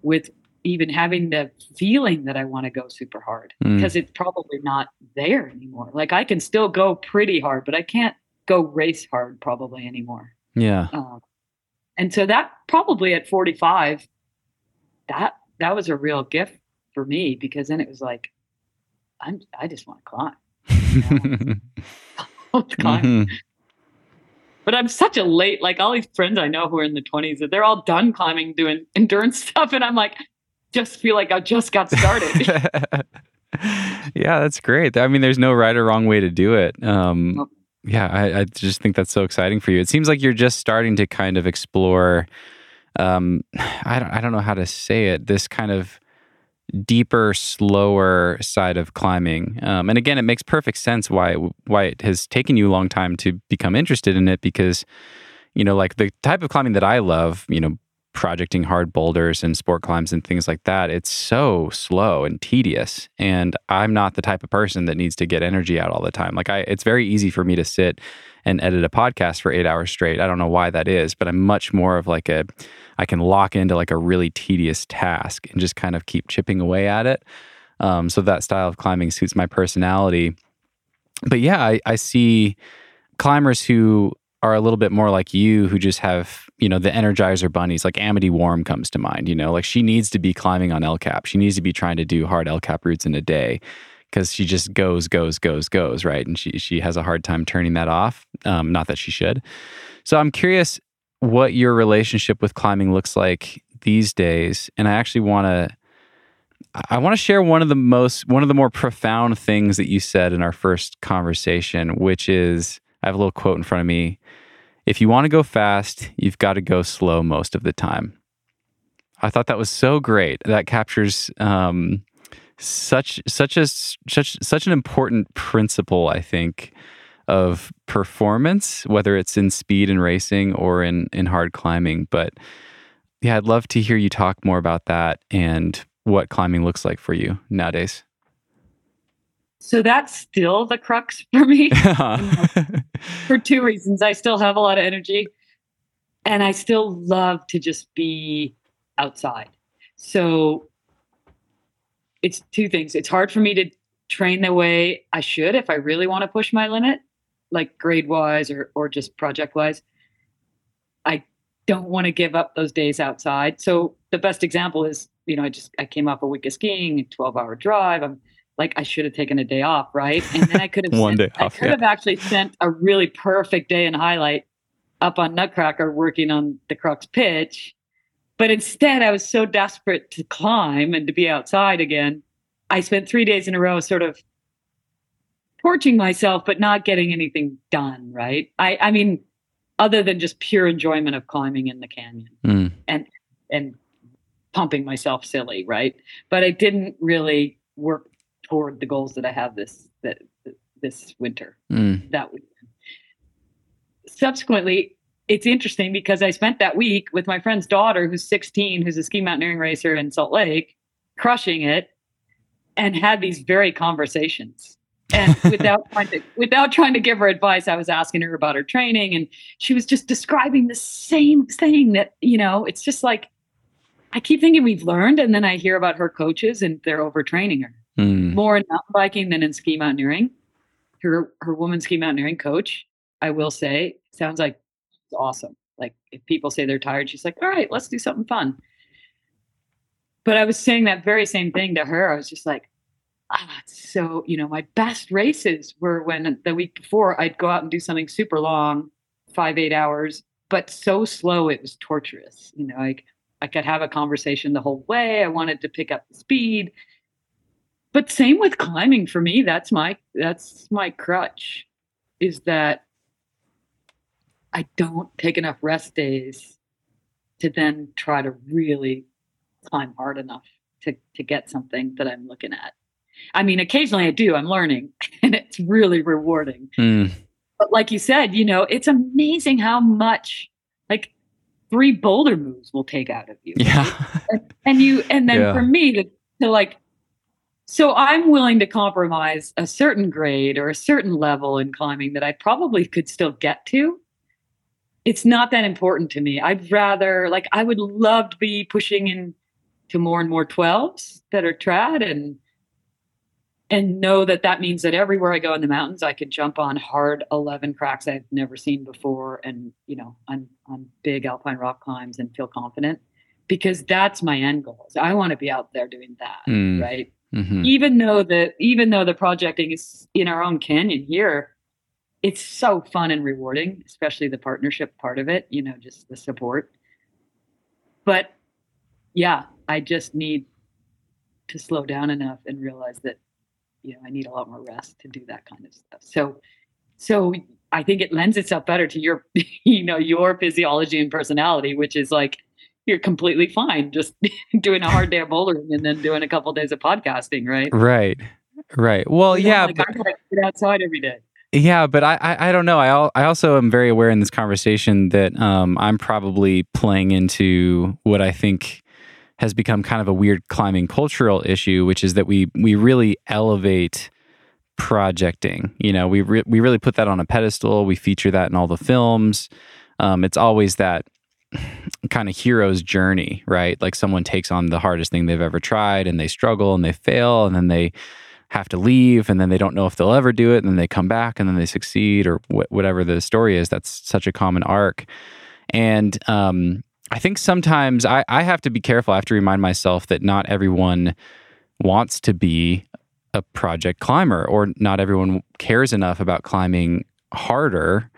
with even having the feeling that I want to go super hard mm. because it's probably not there anymore. Like I can still go pretty hard, but I can't go race hard probably anymore. Yeah. Um, and so that probably at 45, that that was a real gift for me because then it was like, I'm I just want to climb. climb. Mm-hmm. But I'm such a late, like all these friends I know who are in the 20s, that they're all done climbing, doing endurance stuff. And I'm like, just feel like I just got started. yeah, that's great. I mean, there's no right or wrong way to do it. Um, yeah, I, I, just think that's so exciting for you. It seems like you're just starting to kind of explore. Um, I don't, I don't know how to say it. This kind of deeper, slower side of climbing. Um, and again, it makes perfect sense why why it has taken you a long time to become interested in it because you know, like the type of climbing that I love, you know, projecting hard boulders and sport climbs and things like that, it's so slow and tedious. And I'm not the type of person that needs to get energy out all the time. Like I it's very easy for me to sit and edit a podcast for 8 hours straight. I don't know why that is, but I'm much more of like a I can lock into like a really tedious task and just kind of keep chipping away at it. Um, so that style of climbing suits my personality. But yeah, I, I see climbers who are a little bit more like you who just have, you know, the energizer bunnies, like Amity Warme comes to mind, you know, like she needs to be climbing on El Cap. She needs to be trying to do hard El Cap routes in a day because she just goes, goes, goes, goes, right? And she she has a hard time turning that off. Um, not that she should. So I'm curious what your relationship with climbing looks like these days. And I actually want to I want to share one of the most one of the more profound things that you said in our first conversation, which is I have a little quote in front of me. If you want to go fast, you've got to go slow most of the time. I thought that was so great. That captures um, such such a such such an important principle. I think of performance, whether it's in speed and racing or in in hard climbing. But yeah, I'd love to hear you talk more about that and what climbing looks like for you nowadays. So that's still the crux for me for two reasons. I still have a lot of energy and I still love to just be outside. So it's two things. It's hard for me to train the way I should if I really want to push my limit, like grade wise or, or just project wise. I don't want to give up those days outside. So the best example is, you know, I just I came off a week of skiing, a 12 hour drive. I'm like I should have taken a day off, right? And then I could have one sent, day off. I could yeah. have actually sent a really perfect day in Hyalite up on Nutcracker working on the Crux pitch. But instead, I was so desperate to climb and to be outside again. I spent three days in a row sort of torching myself, but not getting anything done, right? I, I mean, other than just pure enjoyment of climbing in the canyon mm. and and pumping myself silly, right? But I didn't really work toward the goals that I have this that this winter. Mm. That week. Subsequently, it's interesting because I spent that week with my friend's daughter, who's 16, who's a ski mountaineering racer in Salt Lake, crushing it, and had these very conversations. And without trying to without trying to give her advice, I was asking her about her training, and she was just describing the same thing. That you know, it's just like I keep thinking we've learned, and then I hear about her coaches and they're overtraining her mm. more in mountain biking than in ski mountaineering. Her her woman ski mountaineering coach, I will say, sounds like awesome. Like if people say they're tired, she's like, "All right, let's do something fun." But I was saying that very same thing to her. I was just like, ah, so you know, my best races were when the week before I'd go out and do something super long, five, eight hours, but so slow it was torturous. You know, like I could have a conversation the whole way. I wanted to pick up the speed. But same with climbing for me. That's my that's my crutch is that I don't take enough rest days to then try to really climb hard enough to to get something that I'm looking at. I mean, occasionally I do. I'm learning, and it's really rewarding. Mm. But like you said, you know, it's amazing how much like three boulder moves will take out of you. Yeah. And, and you, and then yeah. for me to, to like, so I'm willing to compromise a certain grade or a certain level in climbing that I probably could still get to. It's not that important to me. I'd rather like I would love to be pushing in to more and more 12s that are trad and and know that that means that everywhere I go in the mountains, I could jump on hard 11 cracks I've never seen before and, you know, on, on big alpine rock climbs and feel confident because that's my end goal. So I want to be out there doing that. Mm. Right. Mm-hmm. Even though the, even though the projecting is in our own canyon here, it's so fun and rewarding, especially the partnership part of it, you know, just the support. But yeah, I just need to slow down enough and realize that you know i need a lot more rest to do that kind of stuff so so i think it lends itself better to your you know your physiology and personality which is like you're completely fine just doing a hard day of bouldering and then doing a couple of days of podcasting right right right well you know, yeah like but, I gotta get outside every day yeah, but I, I, I don't know. I I also am very aware in this conversation that um, I'm probably playing into what I think has become kind of a weird climbing cultural issue, which is that we we really elevate projecting. You know, we re- we really put that on a pedestal. We feature that in all the films. Um, it's always that kind of hero's journey, right? Like someone takes on the hardest thing they've ever tried, and they struggle and they fail, and then they have to leave, and then they don't know if they'll ever do it, and then they come back, and then they succeed, or wh- whatever the story is. That's such a common arc, and um, I think sometimes I, I have to be careful. I have to remind myself that not everyone wants to be a project climber, or not everyone cares enough about climbing harder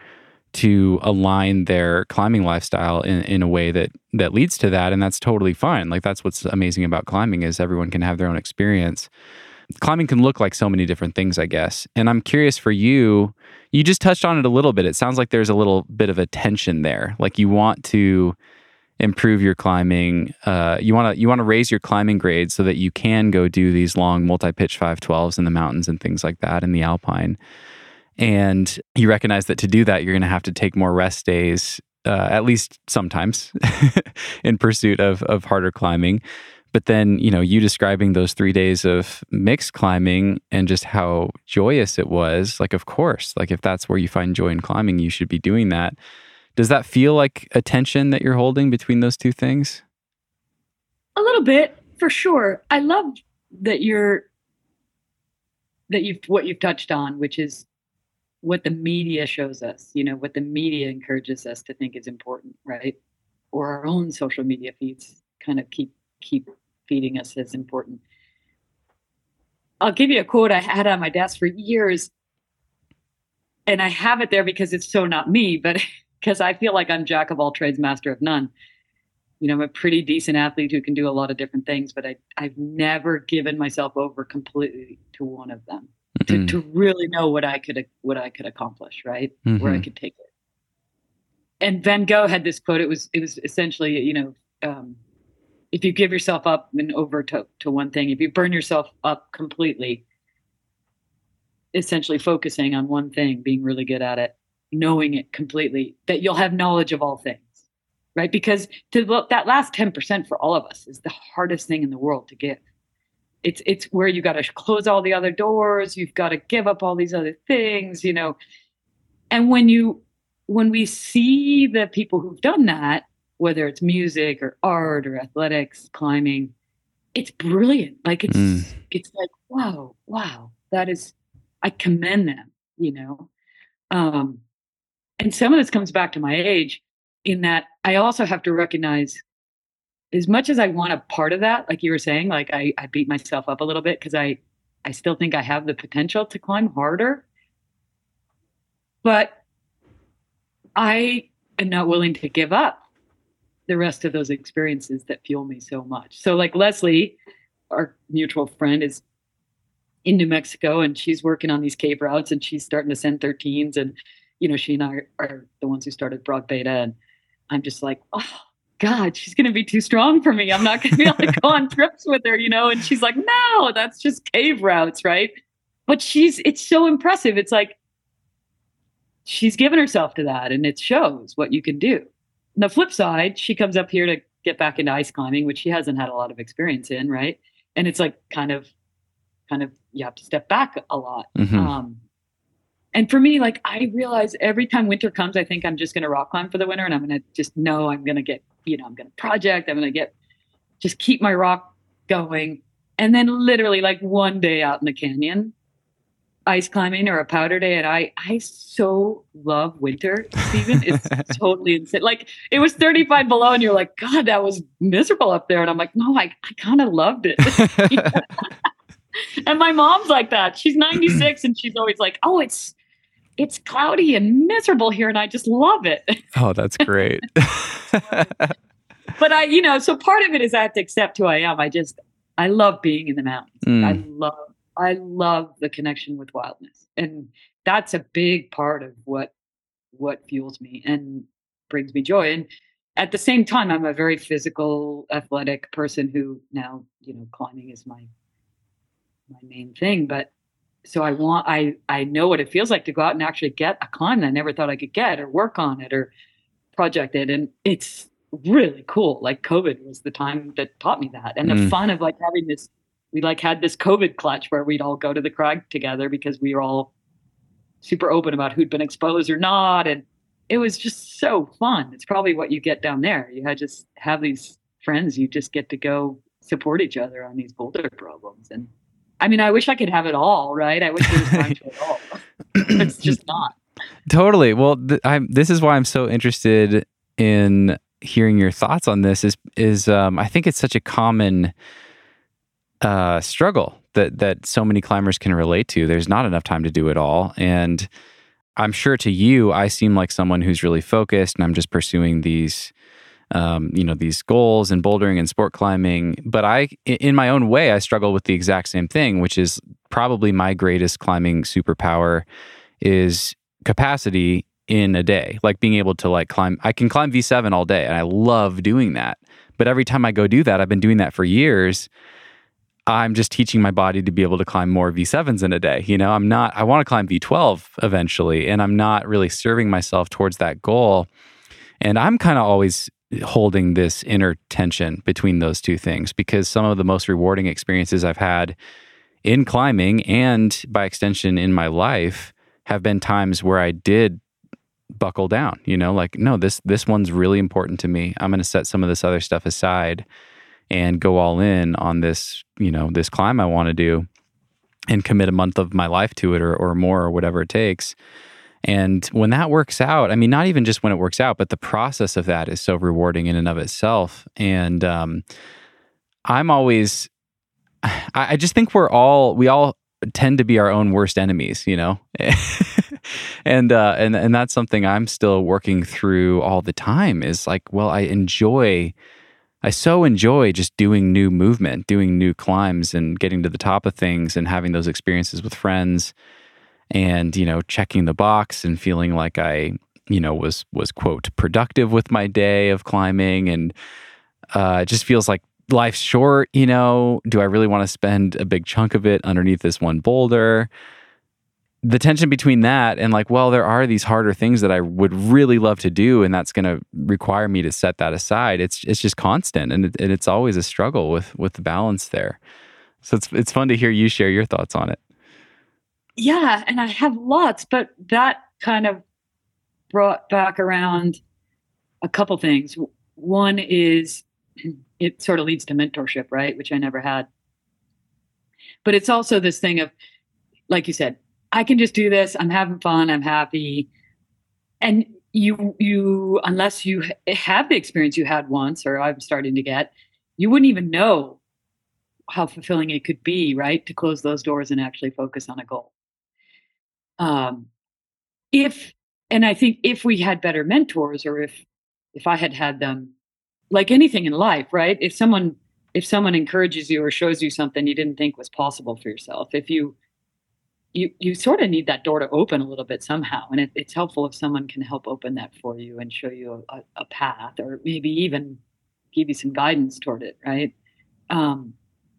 to align their climbing lifestyle in, in a way that that leads to that and that's totally fine like that's what's amazing about climbing is everyone can have their own experience climbing can look like so many different things i guess and i'm curious for you you just touched on it a little bit it sounds like there's a little bit of a tension there like you want to improve your climbing. Uh, you want to you want to raise your climbing grade so that you can go do these long multi-pitch 512s in the mountains and things like that in the alpine. And you recognize that to do that, you're going to have to take more rest days, uh, at least sometimes, in pursuit of of harder climbing. But then, you know, you describing those three days of mixed climbing and just how joyous it was. Like, of course, like if that's where you find joy in climbing, you should be doing that. Does that feel like a tension that you're holding between those two things? A little bit, for sure. I love that you're that you've what you've touched on, which is what the media shows us, you know, what the media encourages us to think is important, right? Or our own social media feeds kind of keep keep feeding us as important. I'll give you a quote I had on my desk for years. And I have it there because it's so not me, but because I feel like I'm jack of all trades, master of none. You know, I'm a pretty decent athlete who can do a lot of different things, but I, I've never given myself over completely to one of them mm-hmm. to, to really know what I could what I could accomplish, right? Mm-hmm. Where I could take it. And Van Gogh had this quote. It was it was essentially, you know, um, if you give yourself up and over to, to one thing, if you burn yourself up completely, essentially focusing on one thing, being really good at it, knowing it completely, that you'll have knowledge of all things, right? Because to look, that last 10% for all of us is the hardest thing in the world to give. It's it's where you got to close all the other doors, you've got to give up all these other things, you know. And when you when we see the people who've done that, whether it's music or art or athletics, climbing, it's brilliant. Like it's mm. it's like wow, wow, that is I commend them, you know. Um, and some of this comes back to my age in that I also have to recognize as much as I want a part of that, like you were saying, like I, I beat myself up a little bit because I, I still think I have the potential to climb harder. But I am not willing to give up the rest of those experiences that fuel me so much. So, like Leslie, our mutual friend, is in New Mexico and she's working on these cave routes and she's starting to send 13s. And, you know, she and I are, are the ones who started Broad Beta. And I'm just like, oh, God, she's going to be too strong for me. I'm not going to be able to go on trips with her, you know? And she's like, no, that's just cave routes, right? But she's, it's so impressive. It's like, she's given herself to that and it shows what you can do. On the flip side, she comes up here to get back into ice climbing, which she hasn't had a lot of experience in, right? And it's like kind of, kind of, you have to step back a lot. Mm-hmm. Um, and for me, like I realize every time winter comes, I think I'm just going to rock climb for the winter, and I'm going to just know I'm going to get, you know, I'm going to project, I'm going to get, just keep my rock going, and then literally like one day out in the canyon, ice climbing or a powder day and I I so love winter, Stephen. It's totally insane. Like it was 35 below and you're like, God, that was miserable up there. And I'm like, no, I, I kind of loved it. and my mom's like that. She's 96 and she's always like, oh, it's it's cloudy and miserable here and I just love it. Oh, that's great. but I, you know, so part of it is I have to accept who I am. I just I love being in the mountains. Mm. I love I love the connection with wildness. And that's a big part of what what fuels me and brings me joy. And at the same time, I'm a very physical, athletic person who now, you know, climbing is my my main thing. But so I want I I know what it feels like to go out and actually get a climb that I never thought I could get or work on it or project it. And it's really cool. Like COVID was the time that taught me that. And mm. the fun of like having this we like had this COVID clutch where we'd all go to the crag together because we were all super open about who'd been exposed or not. And it was just so fun. It's probably what you get down there. You had just have these friends, you just get to go support each other on these boulder problems. And I mean, I wish I could have it all, right? I wish there was time to it all. it's just not. Totally. Well, th- this is why I'm so interested in hearing your thoughts on this. Is is um, I think it's such a common uh, struggle that that so many climbers can relate to. There's not enough time to do it all, and I'm sure to you, I seem like someone who's really focused, and I'm just pursuing these, um, you know, these goals and bouldering and sport climbing. But I, in my own way, I struggle with the exact same thing, which is probably my greatest climbing superpower is capacity in a day like being able to like climb i can climb v7 all day and i love doing that but every time i go do that i've been doing that for years I'm just teaching my body to be able to climb more V7s in a day. You know, I'm not, I want to climb V12 eventually, and I'm not really serving myself towards that goal. And I'm kind of always holding this inner tension between those two things because some of the most rewarding experiences I've had in climbing and by extension in my life have been times where I did buckle down, you know, like no, this this one's really important to me. I'm going to set some of this other stuff aside and go all in on this, you know, this climb I want to do and commit a month of my life to it or, or more or whatever it takes. And when that works out, I mean, not even just when it works out, but the process of that is so rewarding in and of itself. And um, I'm always, I, I just think we're all, we all tend to be our own worst enemies, you know? and, uh, and, and that's something I'm still working through all the time is like, well, I enjoy I so enjoy just doing new movement, doing new climbs and getting to the top of things and having those experiences with friends and, you know, checking the box and feeling like I, you know, was was quote productive with my day of climbing and uh it just feels like life's short, you know, do I really want to spend a big chunk of it underneath this one boulder? the tension between that and like, well, there are these harder things that I would really love to do, and that's going to require me to set that aside. It's it's just constant, and, it, and it's always a struggle with with the balance there. So it's it's fun to hear you share your thoughts on it. Yeah, and I have lots, but that kind of brought back around a couple things. One is it sort of leads to mentorship, right? Which I never had. But it's also this thing of, like you said, I can just do this. I'm having fun. I'm happy. And you, you, unless you have the experience you had once, or I'm starting to get, you wouldn't even know how fulfilling it could be, right? To close those doors and actually focus on a goal. Um, if and I think if we had better mentors, or if if I had had them, like anything in life, right? If someone if someone encourages you or shows you something you didn't think was possible for yourself, if you you you sort of need that door to open a little bit somehow, and it, it's helpful if someone can help open that for you and show you a, a path, or maybe even give you some guidance toward it, right? Um,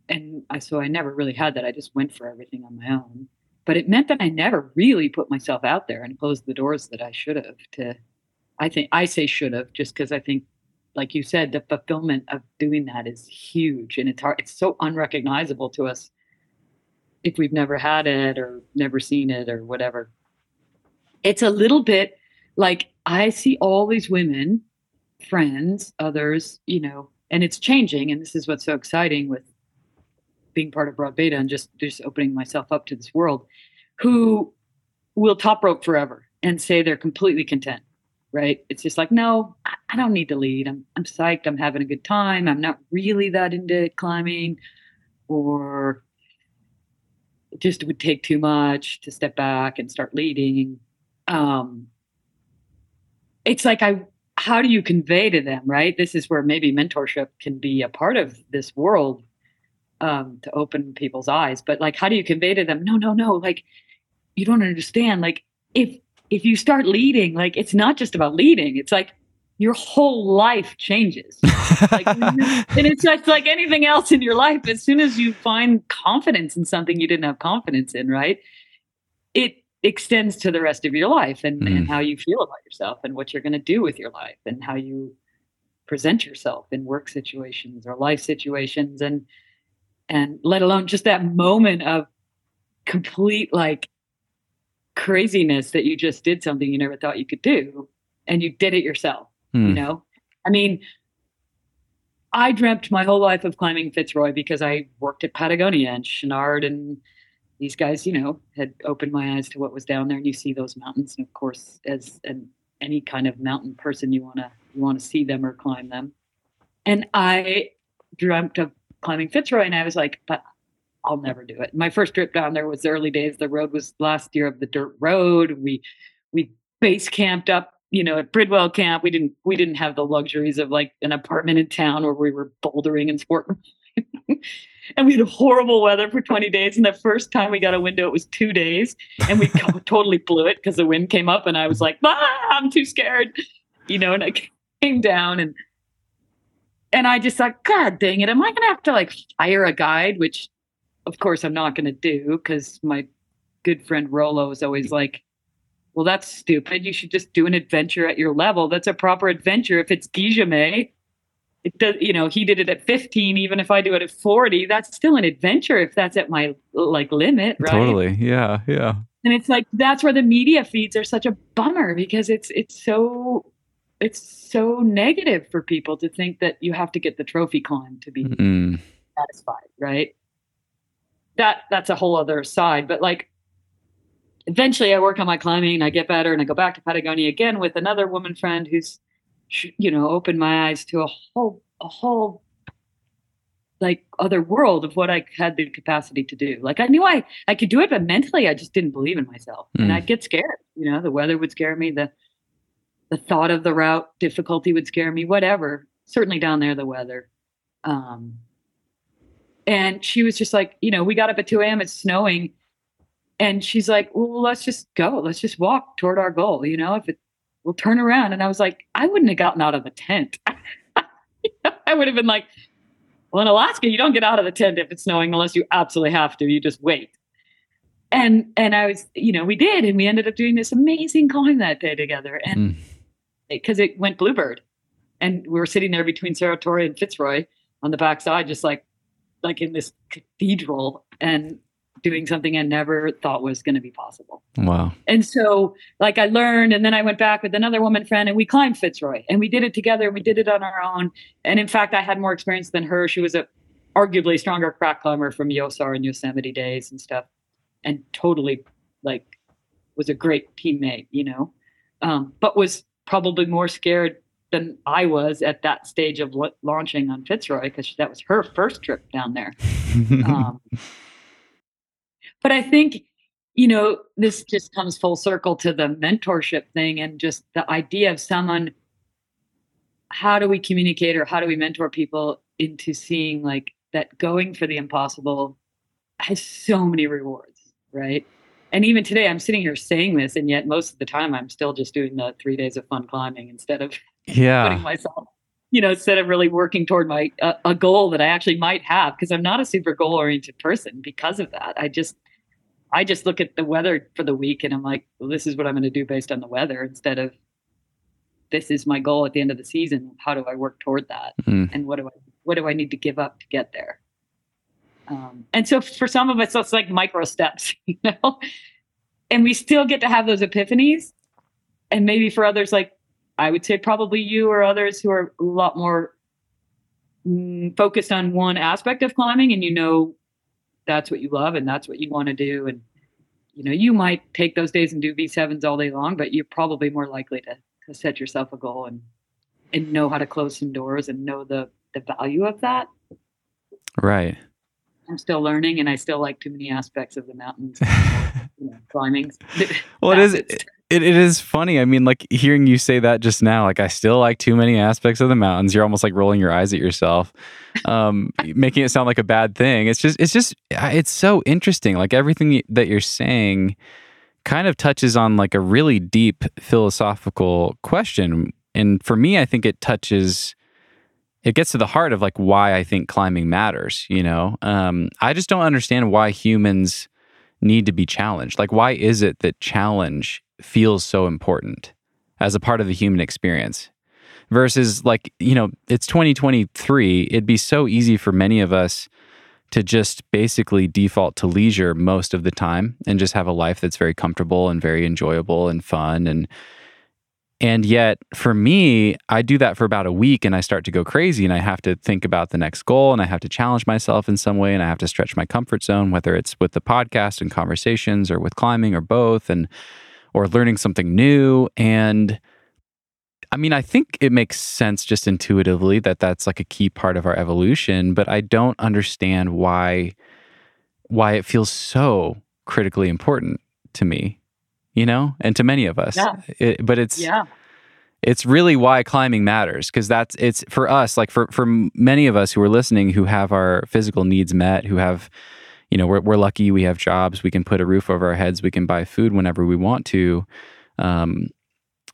and I so I never really had that. I just went for everything on my own but it meant that I never really put myself out there and closed the doors that I should have to I think I say should have just because I think like you said the fulfillment of doing that is huge and it's hard it's so unrecognizable to us if we've never had it or never seen it or whatever. It's a little bit like I see all these women friends others you know and it's changing and this is what's so exciting with being part of broad beta and just just opening myself up to this world who will top rope forever and say they're completely content right? It's just like no i don't need to lead. I'm i'm psyched. I'm having a good time. I'm not really that into climbing or it just would take too much to step back and start leading. Um it's like i how do you convey to them right? This is where maybe mentorship can be a part of this world um, to open people's eyes. But like, how do you convey to them? No, no, no. Like, you don't understand. Like, if if you start leading, like, it's not just about leading. It's like your whole life changes. like, and it's just like anything else in your life. As soon as you find confidence in something you didn't have confidence in, right? It extends to the rest of your life and, mm. and how you feel about yourself and what you're going to do with your life and how you present yourself in work situations or life situations and and let alone just that moment of complete like craziness that you just did something you never thought you could do and you did it yourself hmm. you know i mean i dreamt my whole life of climbing fitzroy because i worked at patagonia and chouinard and these guys you know had opened my eyes to what was down there and you see those mountains and of course as an any kind of mountain person you want to you want to see them or climb them and i dreamt of climbing Fitzroy, and I was like, but I'll never do it. My first trip down there was the early days. The road was last year of the dirt road. We we base camped up, you know, at Bridwell Camp. We didn't we didn't have the luxuries of like an apartment in town where we were bouldering and sport. and we had horrible weather for 20 days. And the first time we got a window, it was two days, and we totally blew it because the wind came up, and I was like, ah, I'm too scared, you know. And I came down and and I just thought, God dang it, am I going to have to like hire a guide? Which, of course, I'm not going to do because my good friend Rolo is always like, well, that's stupid. You should just do an adventure at your level. That's a proper adventure. If it's Guillaume, it does, you know, he did it at 15. Even if I do it at 40, that's still an adventure if that's at my like limit, right? Totally. Yeah. Yeah. And it's like that's where the media feeds are such a bummer because it's it's so it's so negative for people to think that you have to get the trophy climb to be mm. satisfied, right? That that's a whole other side. But like eventually I work on my climbing, I get better, and I go back to Patagonia again with another woman friend who's you know opened my eyes to a whole a whole like other world of what I had the capacity to do. Like I knew I I could do it, but mentally I just didn't believe in myself, mm. and I'd get scared. You know, the weather would scare me. The the thought of the route difficulty would scare me whatever. Certainly down there the weather. Um, and she was just like you know we got up at 2 a.m it's snowing. And she's like well let's just go. Let's just walk toward our goal you know if it we'll turn around. And i was like i wouldn't have gotten out of the tent. I would have been like well in alaska you don't get out of the tent if it's snowing unless you absolutely have to. You just wait. And and i was you know we did and we ended up doing this amazing climb that day together. And mm because it went bluebird and we were sitting there between Torre and Fitzroy on the backside, just like like in this cathedral and doing something I never thought was going to be possible. Wow. And so like I learned and then I went back with another woman friend and we climbed Fitzroy and we did it together. And we did it on our own. And in fact, I had more experience than her. She was a arguably stronger crack climber from Yosar and Yosemite days and stuff and totally like was a great teammate, you know, um, but was probably more scared than I was at that stage of launching on Fitzroy because that was her first trip down there. um, but I think you know, this just comes full circle to the mentorship thing and just the idea of someone. How do we communicate or how do we mentor people into seeing like that going for the impossible has so many rewards, right? And even today, I'm sitting here saying this, and yet most of the time, I'm still just doing the three days of fun climbing instead of yeah. putting myself, you know, instead of really working toward my uh, a goal that I actually might have because I'm not a super goal oriented person because of that. I just I just look at the weather for the week and I'm like, well, this is what I'm going to do based on the weather instead of this is my goal at the end of the season. How do I work toward that? Mm. And what do I what do I need to give up to get there? Um, and so for some of us, it's like micro steps, you know, and we still get to have those epiphanies. And maybe for others, like I would say, probably you or others who are a lot more mm, focused on one aspect of climbing, and you know that's what you love and that's what you want to do. And you know, you might take those days and do V7s all day long, but you're probably more likely to, to set yourself a goal and and know how to close some doors and know the the value of that. Right. I'm still learning, and I still like too many aspects of the mountains. you know, climbing. well, it is. It, it is funny. I mean, like hearing you say that just now, like I still like too many aspects of the mountains. You're almost like rolling your eyes at yourself, um, making it sound like a bad thing. It's just, it's just, it's so interesting. Like everything that you're saying kind of touches on like a really deep philosophical question. And for me, I think it touches it gets to the heart of like why I think climbing matters. You know, um, I just don't understand why humans need to be challenged. Like, why is it that challenge feels so important as a part of the human experience? Versus, like, you know, it's 2023. It'd be so easy for many of us to just basically default to leisure most of the time and just have a life that's very comfortable and very enjoyable and fun and and yet, for me, I do that for about a week and I start to go crazy and I have to think about the next goal and I have to challenge myself in some way and I have to stretch my comfort zone, whether it's with the podcast and conversations or with climbing or both, and or learning something new. And I mean, I think it makes sense just intuitively that that's like a key part of our evolution, but I don't understand why why it feels so critically important to me you know, and to many of us. Yeah. It, but it's yeah. It's really why climbing matters because that's it's for us like for for many of us who are listening who have our physical needs met who have you know we're we're lucky we have jobs we can put a roof over our heads we can buy food whenever we want to um,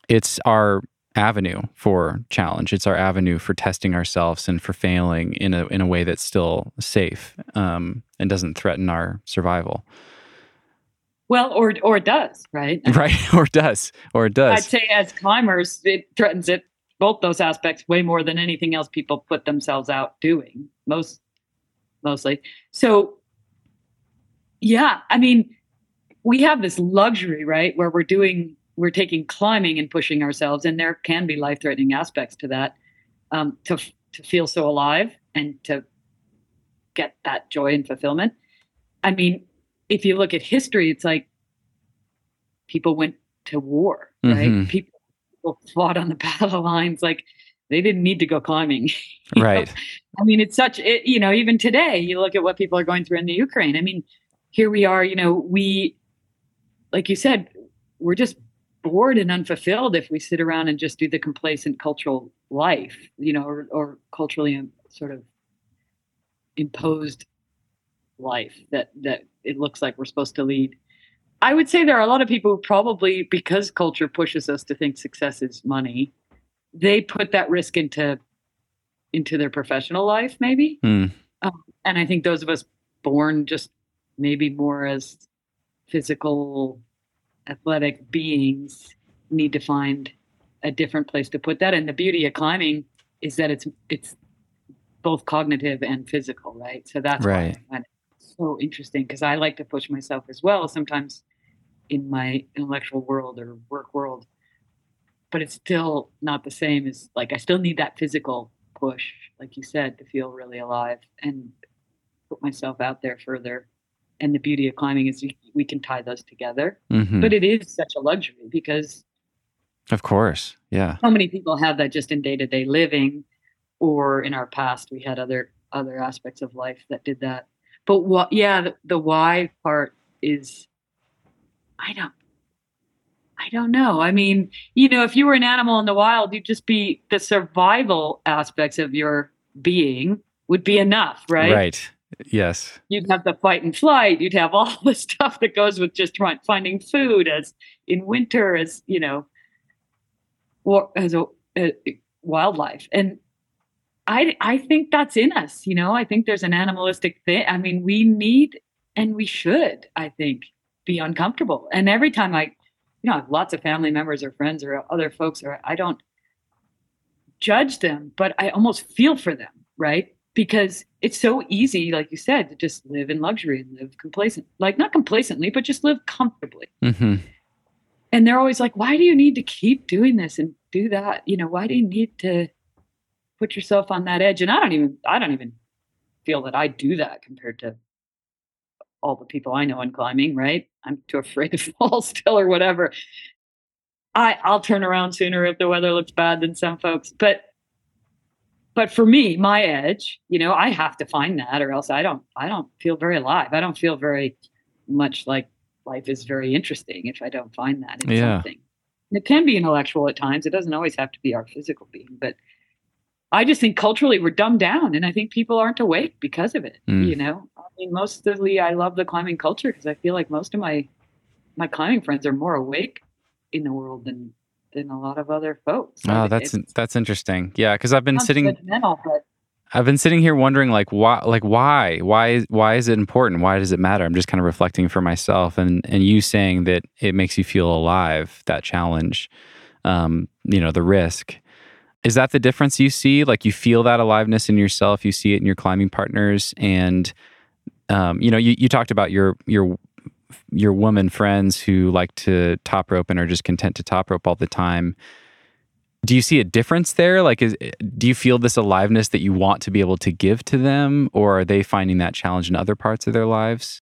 it's our avenue for challenge it's our avenue for testing ourselves and for failing in a in a way that's still safe um, and doesn't threaten our survival well, or or it does, right? Right, or it does, or it does. I'd say as climbers, it threatens it both those aspects way more than anything else people put themselves out doing. Most mostly. So yeah, I mean, we have this luxury, right, where we're doing we're taking climbing and pushing ourselves, and there can be life threatening aspects to that. Um, to to feel so alive and to get that joy and fulfillment. I mean, if you look at history, it's like people went to war, right? Mm-hmm. People, people fought on the battle lines. Like they didn't need to go climbing. Right. Know? I mean, it's such, it, you know, even today, you look at what people are going through in the Ukraine. I mean, here we are, you know, we, like you said, we're just bored and unfulfilled if we sit around and just do the complacent cultural life, you know, or, or culturally sort of imposed life that that it looks like we're supposed to lead. I would say there are a lot of people who probably, because culture pushes us to think success is money, they put that risk into into their professional life, maybe. Mm. Um, and I think those of us born just maybe more as physical, athletic beings need to find a different place to put that. And the beauty of climbing is that it's it's both cognitive and physical, right? So that's right. why so interesting because I like to push myself as well sometimes in my intellectual world or work world. But it's still not the same as like I still need that physical push, like you said, to feel really alive and put myself out there further. And the beauty of climbing is we, we can tie those together. Mm-hmm. But it is such a luxury because of course, yeah. How many people have that just in day-to-day living or in our past we had other other aspects of life that did that but what yeah the, the why part is I don't I don't know. I mean, you know, if you were an animal in the wild, you'd just be the survival aspects of your being would be enough, right? Right. Yes. You'd have the fight and flight. You'd have all the stuff that goes with just trying, finding food as in winter, as, you know, or as a, a wildlife. And I, I think that's in us, you know, I think there's an animalistic thing. I mean, we need and we should, I think, be uncomfortable. And every time I, you know, I have lots of family members or friends or other folks, or I don't judge them, but I almost feel for them, right? Because it's so easy, like you said, to just live in luxury and live complacent, like not complacently, but just live comfortably. Mm-hmm. And they're always like, why do you need to keep doing this and do that? You know, why do you need to put yourself on that edge? And I don't even, I don't even feel that I do that compared to all the people I know in climbing, right? I'm too afraid to fall still or whatever. I I'll turn around sooner if the weather looks bad than some folks. But but for me, my edge, you know, I have to find that or else I don't I don't feel very alive. I don't feel very much like life is very interesting if I don't find that in yeah. something. And it can be intellectual at times. It doesn't always have to be our physical being, but I just think culturally we're dumbed down, and I think people aren't awake because of it. Mm. You know, I mean, mostly I love the climbing culture because I feel like most of my my climbing friends are more awake in the world than than a lot of other folks. Oh, that's that's interesting. Yeah, because I've been sitting. I've been sitting here wondering, like, why, like, why, why, why is it important? Why does it matter? I'm just kind of reflecting for myself, and and you saying that it makes you feel alive. That challenge, um, you know, the risk. Is that the difference you see? Like, you feel that aliveness in yourself. You see it in your climbing partners, and um, you know, you, you talked about your your your woman friends who like to top rope and are just content to top rope all the time. Do you see a difference there? Like, is, do you feel this aliveness that you want to be able to give to them, or are they finding that challenge in other parts of their lives?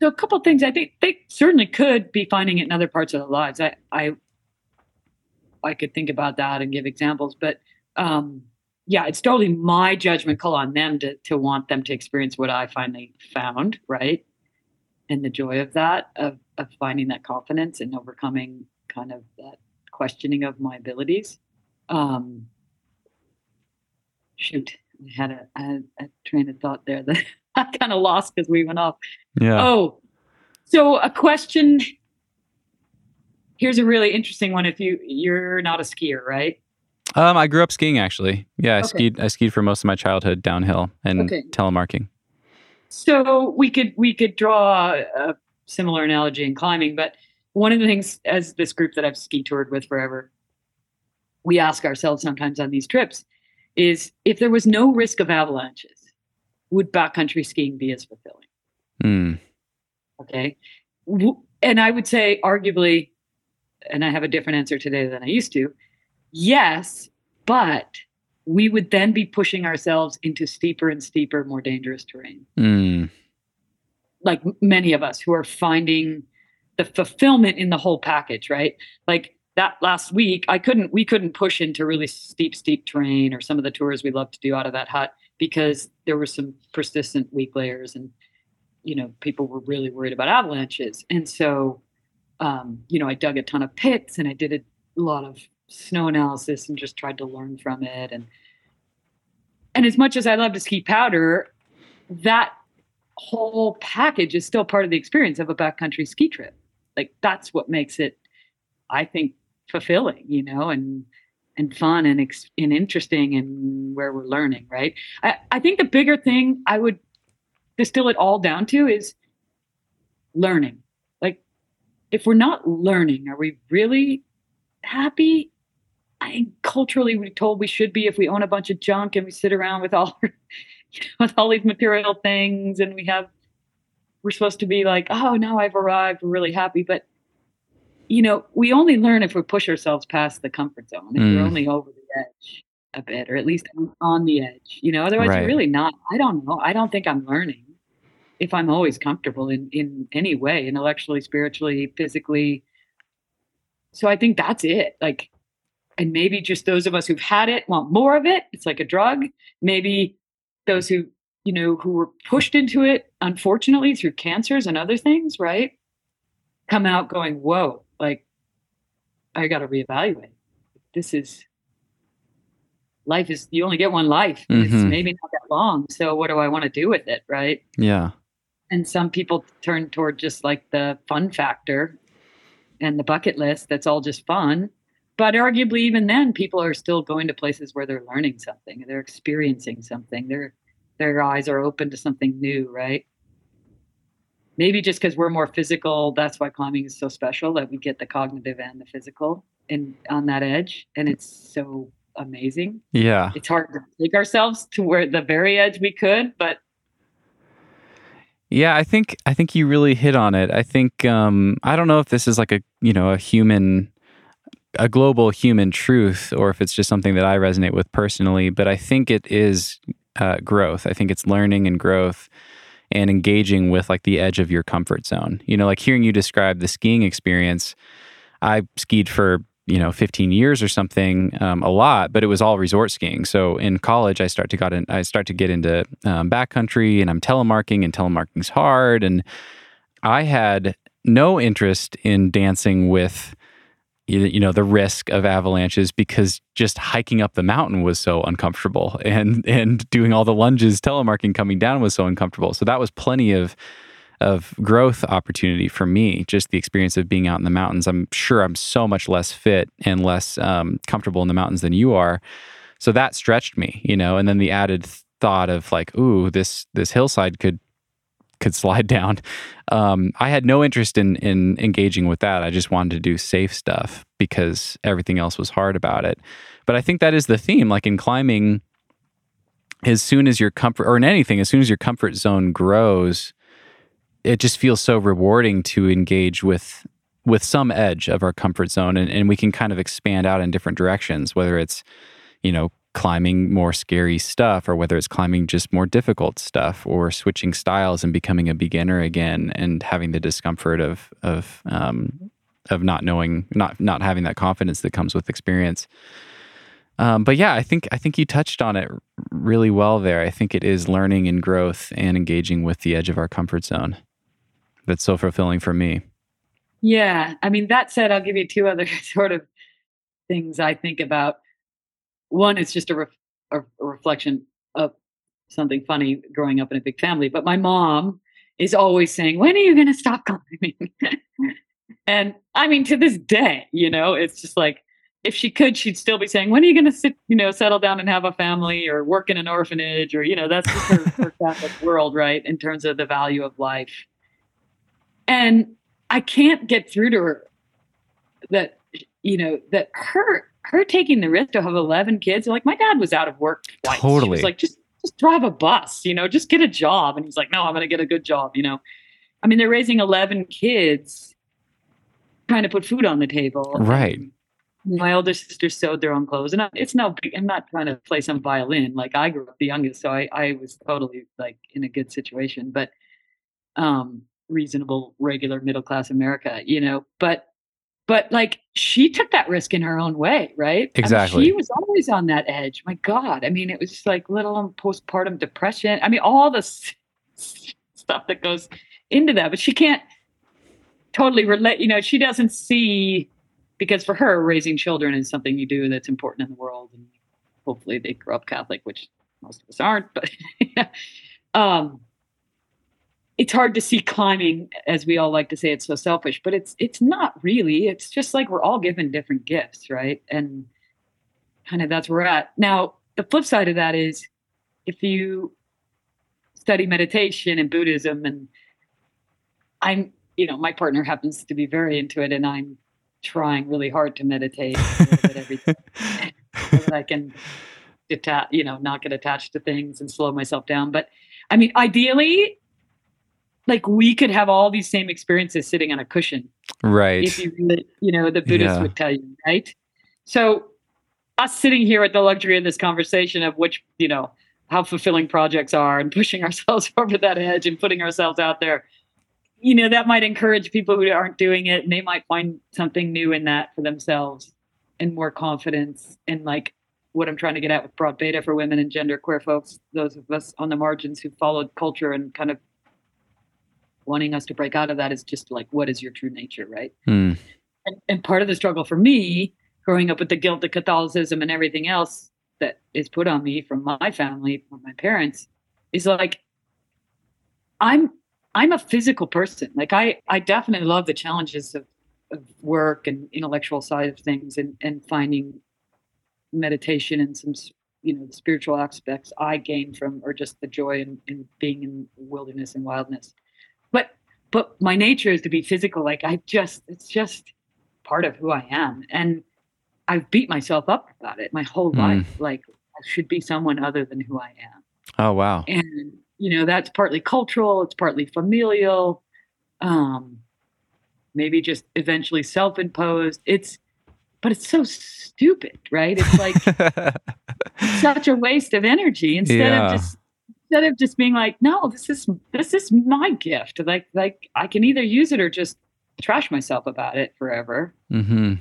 So, a couple things. I think they certainly could be finding it in other parts of their lives. I, I, I could think about that and give examples, but um, yeah, it's totally my judgment call on them to to want them to experience what I finally found, right? and the joy of that of, of finding that confidence and overcoming kind of that questioning of my abilities. Um shoot i had a, a, a train of thought there that i kind of lost because we went off. Yeah. Oh so a question here's a really interesting one if you you're not a skier right um i grew up skiing actually yeah i okay. skied i skied for most of my childhood downhill and okay. telemarking so we could we could draw a similar analogy in climbing, but one of the things as this group that I've ski toured with forever, we ask ourselves sometimes on these trips is if there was no risk of avalanches, would backcountry skiing be as fulfilling? Mm. Okay. And I would say, arguably, and I have a different answer today than I used to, yes, but we would then be pushing ourselves into steeper and steeper, more dangerous terrain. Mm. Like many of us who are finding the fulfillment in the whole package, right? Like that last week, I couldn't, we couldn't push into really steep, steep terrain or some of the tours we love to do out of that hut because there were some persistent weak layers and, you know, people were really worried about avalanches. And so, um, you know, I dug a ton of pits and I did a lot of snow analysis and just tried to learn from it and and as much as I love to ski powder, that whole package is still part of the experience of a backcountry ski trip. Like that's what makes it, I think, fulfilling, you know, and and fun and ex- and interesting and where we're learning, right? I, I think the bigger thing I would distill it all down to is learning. If we're not learning, are we really happy I culturally we're told we should be if we own a bunch of junk and we sit around with all with all these material things and we have we're supposed to be like, oh now I've arrived, we're really happy. But you know, we only learn if we push ourselves past the comfort zone, if mm. we're only over the edge a bit, or at least on the edge. You know, otherwise right. you're really not. I don't know. I don't think I'm learning if I'm always comfortable in in any way, intellectually, spiritually, physically. So I think that's it. Like and maybe just those of us who've had it want more of it it's like a drug maybe those who you know who were pushed into it unfortunately through cancers and other things right come out going, whoa, like I got to reevaluate. This is life is you only get one life. It's Mhm. maybe not that long. So what do I want to do with it, right? Yeah. And some people turn toward just like the fun factor and the bucket list. That's all just fun. But arguably, even then, people are still going to places where they're learning something. They're experiencing something. Their their eyes are open to something new, right? Maybe just because we're more physical, that's why climbing is so special that we get the cognitive and the physical and on that edge, and it's so amazing. Yeah. It's hard to take ourselves to where the very edge we could, but Yeah, I think I think you really hit on it. I think um, I don't know if this is like a you know a human, a global human truth, or if it's just something that I resonate with personally. But I think it is uh, growth. I think it's learning and growth, and engaging with like the edge of your comfort zone. You know, like hearing you describe the skiing experience. I skied for you know 15 years or something um, a lot but it was all resort skiing. So in college i start to got in i start to get into um, backcountry and i'm telemarking and telemarking's hard. And i had no interest in dancing with you know the risk of avalanches because just hiking up the mountain was so uncomfortable and and doing all the lunges telemarking coming down was so uncomfortable. So that was plenty of of growth opportunity for me just the experience of being out in the mountains. I'm sure i'm so much less fit and less um, comfortable in the mountains than you are. So that stretched me you know and then the added thought of like ooh this this hillside could could slide down. Um, i had no interest in in engaging with that. I just wanted to do safe stuff because everything else was hard about it. But i think that is the theme like in climbing as soon as your comfort or in anything as soon as your comfort zone grows it just feels so rewarding to engage with with some edge of our comfort zone and, and we can kind of expand out in different directions whether it's you know climbing more scary stuff or whether it's climbing just more difficult stuff or switching styles and becoming a beginner again and having the discomfort of of um, of not knowing not not having that confidence that comes with experience. Um, but yeah i think i think you touched on it really well there. I think it is learning and growth and engaging with the edge of our comfort zone that's so fulfilling for me. Yeah. I mean, that said, I'll give you two other sort of things I think about. One is just a, ref- a reflection of something funny growing up in a big family. But my mom is always saying, When are you going to stop climbing? and I mean, to this day, you know, it's just like, if she could, she'd still be saying, "When are you going to sit, you know, settle down and have a family, or work in an orphanage, or you know, that's just her, her Catholic world, right? In terms of the value of life." And I can't get through to her that you know that her her taking the risk to have 11 kids like my dad was out of work twice. Totally. She was like just just drive a bus you know just get a job and he's like no i'm going to get a good job you know i mean they're raising 11 kids trying to put food on the table Right. And my older sister sewed their own clothes and I, it's no big i'm not trying to play some violin like i grew up the youngest so i i was totally like in a good situation but um reasonable regular middle class america you know? But but like she took that risk in her own way right? I mean, Exactly. she was always on that edge. My god i mean it was just like little postpartum depression. I mean all the stuff that goes into that but she can't totally relate you know she doesn't see because for her raising children is something you do that's important in the world and hopefully they grow up catholic which most of us aren't but um it's hard to see climbing as we all like to say it's so selfish but it's it's not really. It's just like we're all given different gifts right? And kind of that's where we're at. Now the flip side of that is if you study meditation and buddhism and i'm you know my partner happens to be very into it and i'm trying really hard to meditate every day so that i can detach you know not get attached to things and slow myself down. But i mean ideally like we could have all these same experiences sitting on a cushion right. if you really, you know the buddhists Yeah. would tell you right so us sitting here at the luxury in this conversation of which you know how fulfilling projects are and pushing ourselves over that edge and putting ourselves out there you know that might encourage people who aren't doing it and they might find something new in that for themselves and more confidence and like what i'm trying to get at with broad beta for women and gender queer folks those of us on the margins who followed culture and kind of wanting us to break out of that is just like, what is your true nature, right? Mm. And, and part of the struggle for me, growing up with the guilt of Catholicism and everything else that is put on me from my family, from my parents, is like, I'm I'm a physical person. Like I I definitely love the challenges of, of work and intellectual side of things and and finding meditation and some you know the spiritual aspects I gain from or just the joy in, in being in wilderness and wildness. But but my nature is to be physical. Like I just it's just part of who I am. And I've beat myself up about it my whole mm. life. Like I should be someone other than who I am. Oh wow. And you know, that's partly cultural, it's partly familial, um, maybe just eventually self-imposed. It's but it's so stupid, right? It's like such a waste of energy instead yeah. of just instead of just being like, no, this is this is my gift. Like like I can either use it or just trash myself about it forever. Mm-hmm.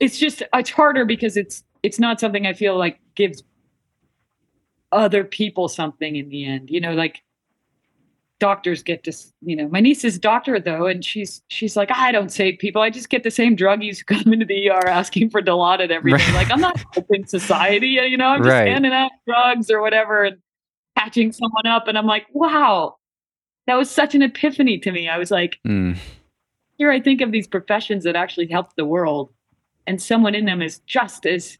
It's just it's harder because it's it's not something I feel like gives other people something in the end. You know, like doctors get to you know my niece is doctor though and she's she's like i don't save people i just get the same druggies who come into the er asking for dilaudid every day right. like i'm not helping society you know i'm just right. handing out drugs or whatever and patching someone up and i'm like wow that was such an epiphany to me i was like mm. here i think of these professions that actually help the world and someone in them is just as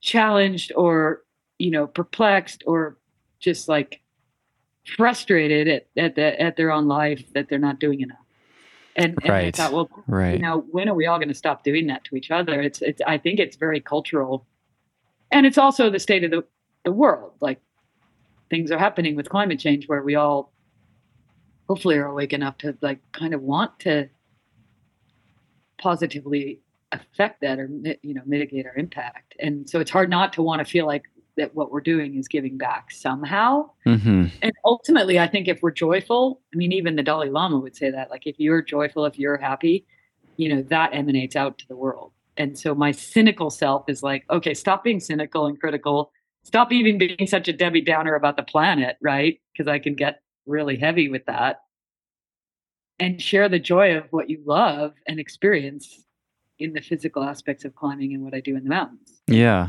challenged or you know perplexed or just like frustrated at, at the at their own life that they're not doing enough. And, and right. I thought, well, right. you know, when are we all going to stop doing that to each other? It's it's I think it's very cultural. And it's also the state of the, the world. Like things are happening with climate change where we all hopefully are awake enough to like kind of want to positively affect that or you know mitigate our impact and so it's hard not to want to feel like that what we're doing is giving back somehow. Mm-hmm. And ultimately, I think if we're joyful, I mean, even the Dalai Lama would say that, like, if you're joyful, if you're happy, you know, that emanates out to the world. And so my cynical self is like, okay, stop being cynical and critical. Stop even being such a Debbie Downer about the planet, right? Because I can get really heavy with that. And share the joy of what you love and experience in the physical aspects of climbing and what I do in the mountains. Yeah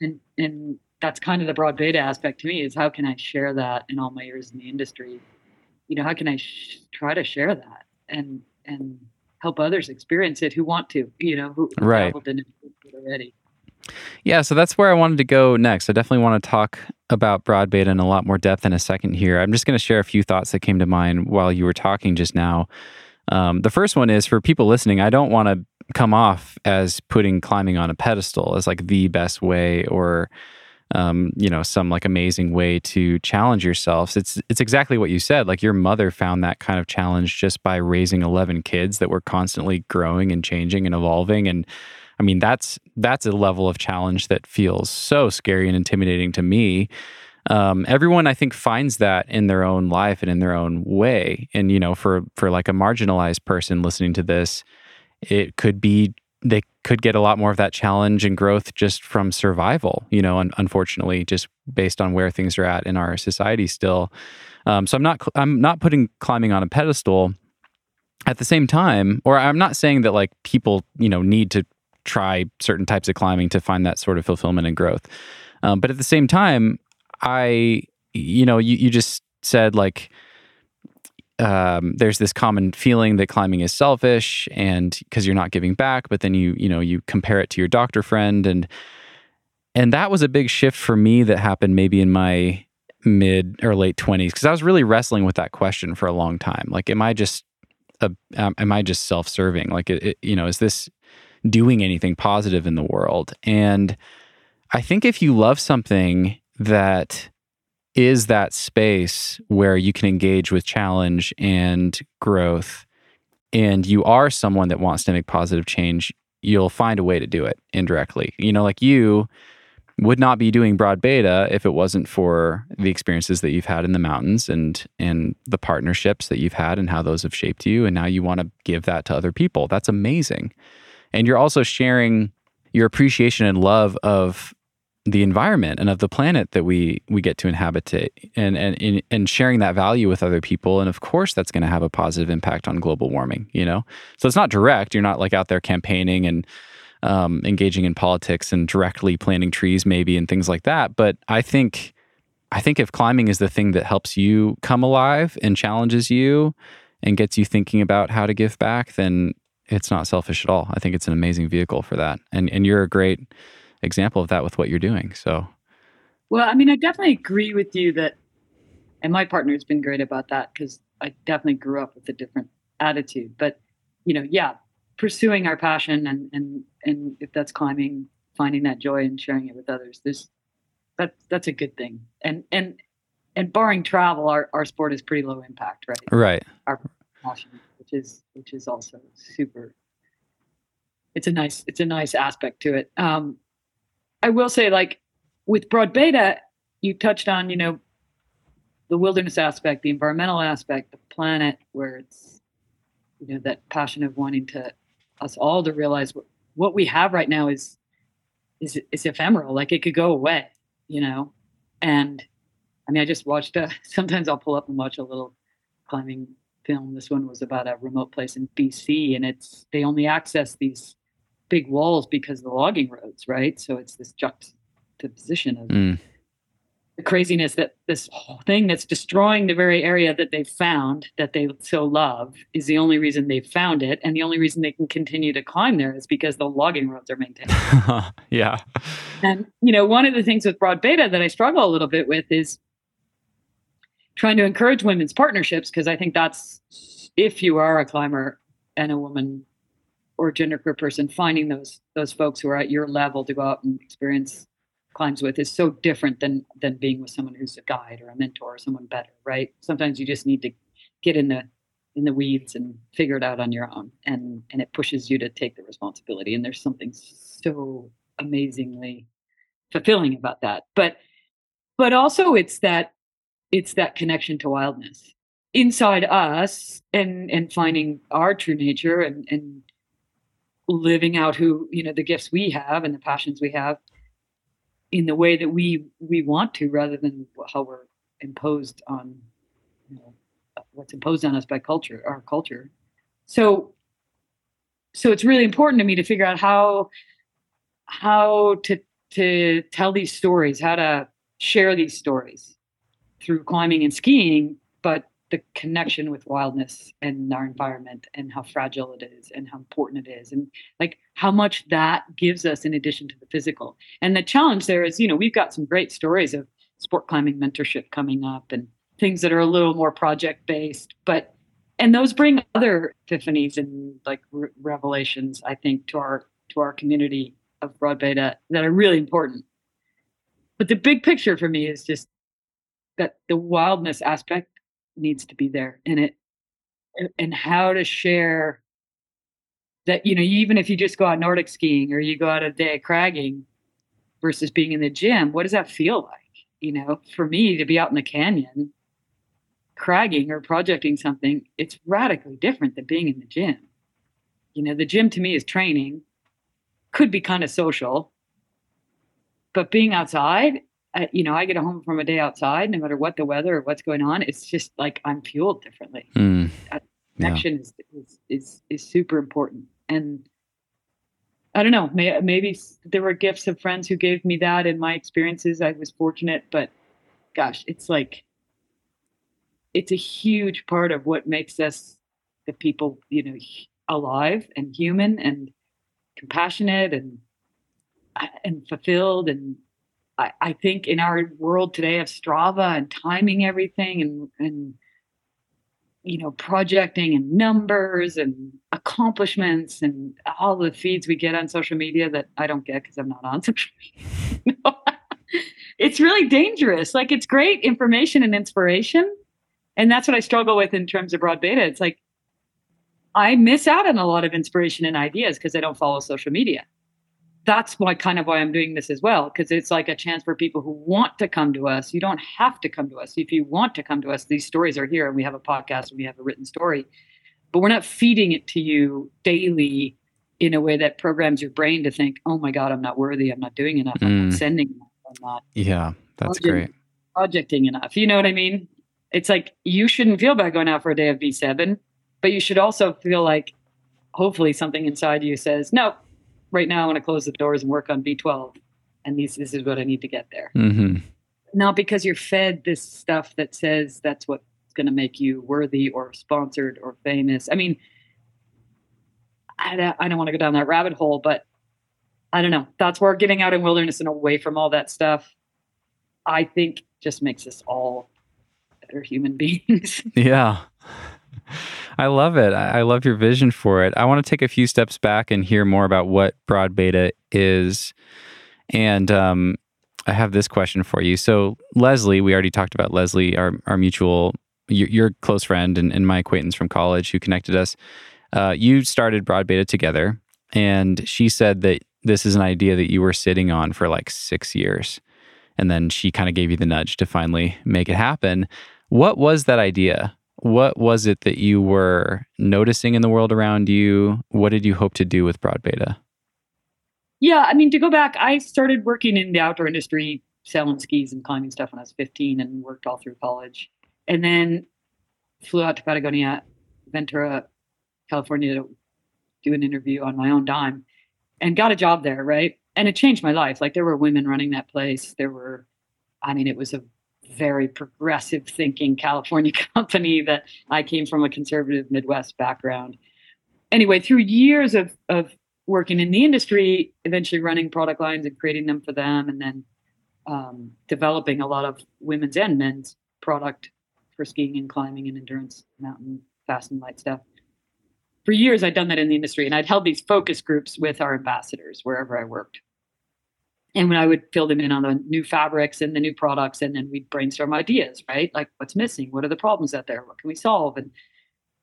and and that's kind of the broad beta aspect to me is how can I share that in all my years in the industry? You know, how can I sh- try to share that and and help others experience it who want to, you know, who, who right. in it already. Yeah, so that's where I wanted to go next. I definitely want to talk about broad beta in a lot more depth in a second here. I'm just going to share a few thoughts that came to mind while you were talking just now. Um, the first one is for people listening, I don't want to come off as putting climbing on a pedestal as like the best way or um, you know some like amazing way to challenge yourselves it's it's exactly what you said like your mother found that kind of challenge just by raising 11 kids that were constantly growing and changing and evolving and i mean that's that's a level of challenge that feels so scary and intimidating to me um, everyone i think finds that in their own life and in their own way and you know for for like a marginalized person listening to this it could be they could get a lot more of that challenge and growth just from survival, you know, and unfortunately, just based on where things are at in our society still. Um, so I'm not I'm not putting climbing on a pedestal. At the same time, or I'm not saying that like people, you know, need to try certain types of climbing to find that sort of fulfillment and growth. Um, but at the same time, I, you know, you, you just said like, um, there's this common feeling that climbing is selfish and because you're not giving back but then you you know you compare it to your doctor friend. And and that was a big shift for me that happened maybe in my mid or late 20s because i was really wrestling with that question for a long time. Like am i just a, am i just self-serving? Like it, it, you know is this doing anything positive in the world. And i think if you love something that is that space where you can engage with challenge and growth and you are someone that wants to make positive change you'll find a way to do it indirectly. You know like you would not be doing broad beta if it wasn't for the experiences that you've had in the mountains and and the partnerships that you've had and how those have shaped you and now you want to give that to other people. That's amazing and you're also sharing your appreciation and love of the environment and of the planet that we we get to inhabit and and and sharing that value with other people. And of course that's going to have a positive impact on global warming you know? So it's not direct. You're not like out there campaigning and um, engaging in politics and directly planting trees maybe and things like that. But i think i think if climbing is the thing that helps you come alive and challenges you and gets you thinking about how to give back then it's not selfish at all i think it's an amazing vehicle for that and and you're a great example of that with what you're doing. So, well, I mean, I definitely agree with you that, and my partner has been great about that because I definitely grew up with a different attitude. But, you know, yeah, pursuing our passion and and and if that's climbing, finding that joy and sharing it with others, this that that's a good thing. And and and barring travel, our, our sport is pretty low impact, right? Right. Our passion, which is which is also super. It's a nice it's a nice aspect to it. Um, I will say, like with Broad Beta, you touched on, you know, the wilderness aspect, the environmental aspect, the planet, where it's, you know, that passion of wanting to us all to realize what, what we have right now is is is ephemeral. Like it could go away, you know. And I mean, I just watched. A, sometimes I'll pull up and watch a little climbing film. This one was about a remote place in BC, and it's they only access these big walls because of the logging roads, right? So it's this juxtaposition of mm. the craziness that this whole thing that's destroying the very area that they found that they so love is the only reason they found it, and the only reason they can continue to climb there is because the logging roads are maintained. yeah. And you know, one of the things with broad beta that I struggle a little bit with is trying to encourage women's partnerships because I think that's if you are a climber and a woman or gender genderqueer person finding those those folks who are at your level to go out and experience climbs with is so different than than being with someone who's a guide or a mentor or someone better right? Sometimes you just need to get in the in the weeds and figure it out on your own and and it pushes you to take the responsibility and there's something so amazingly fulfilling about that. But but also it's that it's that connection to wildness. Inside us and and finding our true nature and and living out who you know the gifts we have and the passions we have in the way that we we want to rather than how we're imposed on you know what's imposed on us by culture our culture. So so it's really important to me to figure out how how to to tell these stories how to share these stories through climbing and skiing but the connection with wildness and our environment and how fragile it is and how important it is and like how much that gives us in addition to the physical. And the challenge there is you know we've got some great stories of sport climbing mentorship coming up and things that are a little more project based but and those bring other epiphanies and like re- revelations i think to our to our community of broad beta that are really important. But the big picture for me is just that the wildness aspect needs to be there in it and how to share that you know even if you just go out nordic skiing or you go out a day cragging versus being in the gym what does that feel like? You know for me to be out in the canyon cragging or projecting something it's radically different than being in the gym. You know the gym to me is training could be kind of social but being outside I, you know, I get home from a day outside, no matter what the weather or what's going on, it's just like I'm fueled differently. Mm. connection yeah. is, is, is is super important, and I don't know, may, maybe there were gifts of friends who gave me that in my experiences. I was fortunate, but gosh, it's like it's a huge part of what makes us the people, you know, alive and human and compassionate and and fulfilled and I, I think in our world today of Strava and timing everything and and you know projecting and numbers and accomplishments and all the feeds we get on social media that I don't get because I'm not on social media. it's really dangerous. Like it's great information and inspiration. And that's what I struggle with in terms of broad beta. It's like I miss out on a lot of inspiration and ideas because I don't follow social media that's why kind of why I'm doing this as well because it's like a chance for people who want to come to us. You don't have to come to us. If you want to come to us, these stories are here and we have a podcast and we have a written story. But we're not feeding it to you daily in a way that programs your brain to think, "Oh my god, I'm not worthy. I'm not doing enough. I'm not mm. sending enough. I'm not Yeah, that's great. projecting enough. You know what I mean? It's like you shouldn't feel bad going out for a day of V7, but you should also feel like hopefully something inside you says, no, right now I want to close the doors and work on V12. And this, this is what I need to get there. hmm Not because you're fed this stuff that says that's what's going to make you worthy or sponsored or famous. I mean, I don't, I don't want to go down that rabbit hole, but I don't know. That's where getting out in wilderness and away from all that stuff, I think just makes us all better human beings. Yeah. I love it. I love your vision for it. I want to take a few steps back and hear more about what broad beta is. And um, I have this question for you. So, Leslie, we already talked about Leslie, our, our mutual, your, your close friend and, and my acquaintance from college who connected us. Uh, you started broad beta together, and she said that this is an idea that you were sitting on for like six years. And then she kind of gave you the nudge to finally make it happen. What was that idea? What was it that you were noticing in the world around you? What did you hope to do with Broad Beta? yeah, I mean, to go back, I started working in the outdoor industry, selling skis and climbing stuff when I was 15 and worked all through college. And then flew out to Patagonia, Ventura, California to do an interview on my own dime and got a job there, right? And it changed my life. Like there were women running that place. There were, I mean, it was a very progressive thinking California company that I came from a conservative Midwest background. Anyway, through years of, of working in the industry, eventually running product lines and creating them for them, and then um, developing a lot of women's and men's product for skiing and climbing and endurance, mountain, fast and light stuff. For years, I'd done that in the industry, and I'd held these focus groups with our ambassadors wherever I worked. And when I would fill them in on the new fabrics and the new products, and then we'd brainstorm ideas, right? Like what's missing? What are the problems out there? What can we solve? And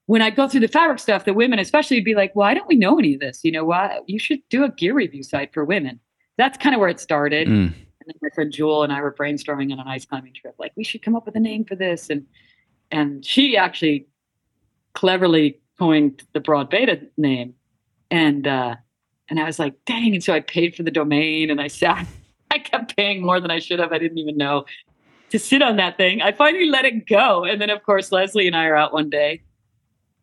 when I go through the fabric stuff, the women especially would be like, "Why don't we know any of this? You know, why you should do a gear review site for women." That's kind of where it started. Mm, And then my friend Jewel and I were brainstorming on an ice climbing trip, like we should come up with a name for this. And and she actually cleverly coined the broad beta name. And uh and I was like, dang. And so I paid for the domain and I sat, I kept paying more than I should have. I didn't even know to sit on that thing. I finally let it go. And then of course Leslie and I are out one day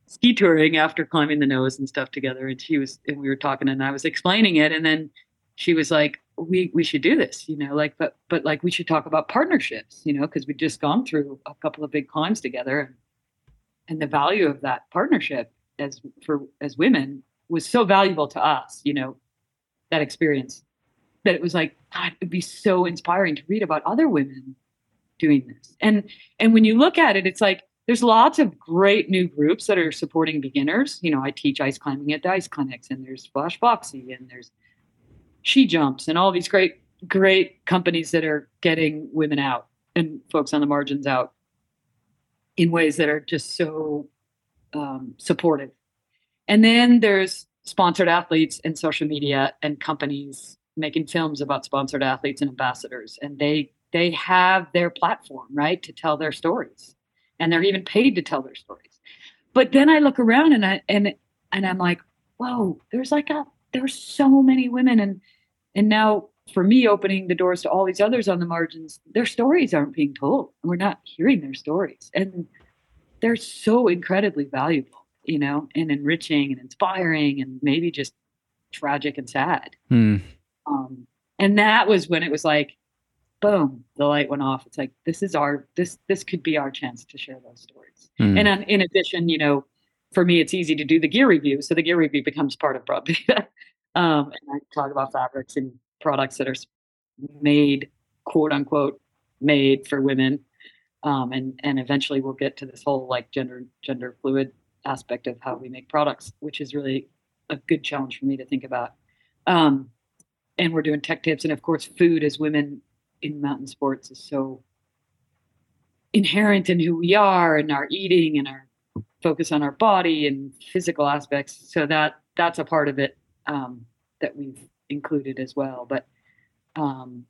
ski touring after climbing the nose and stuff together. And she was and we were talking and I was explaining it. And then she was like, we we should do this, you know, like but but like we should talk about partnerships, you know, because we'd just gone through a couple of big climbs together and and the value of that partnership as for as women was so valuable to us, you know, that experience that it was like, God, it'd be so inspiring to read about other women doing this. And and when you look at it, it's like there's lots of great new groups that are supporting beginners. You know, I teach ice climbing at the ice clinics, and there's Flash Foxy, and there's She Jumps, and all these great, great companies that are getting women out and folks on the margins out in ways that are just so um, supportive. And then there's sponsored athletes and social media and companies making films about sponsored athletes and ambassadors, and they they have their platform right to tell their stories, and they're even paid to tell their stories. But then I look around and I and and I'm like, whoa, there's like a there's so many women and and now for me opening the doors to all these others on the margins, their stories aren't being told. We're not hearing their stories. And they're so incredibly valuable, you know, and enriching and inspiring and maybe just tragic and sad. Hmm. Um, and that was when it was like, boom, the light went off. It's like this is our this this could be our chance to share those stories. Hmm. And on, in addition, you know, for me, it's easy to do the gear review. So the gear review becomes part of Broad Beta. um, and I talk about fabrics and products that are made, quote unquote, made for women. Um, and and eventually we'll get to this whole like gender gender fluid aspect of how we make products, which is really a good challenge for me to think about. Um, and we're doing tech tips, and of course, food as women in mountain sports is so inherent in who we are and our eating and our focus on our body and physical aspects. So that that's a part of it um, that we've included as well. But um,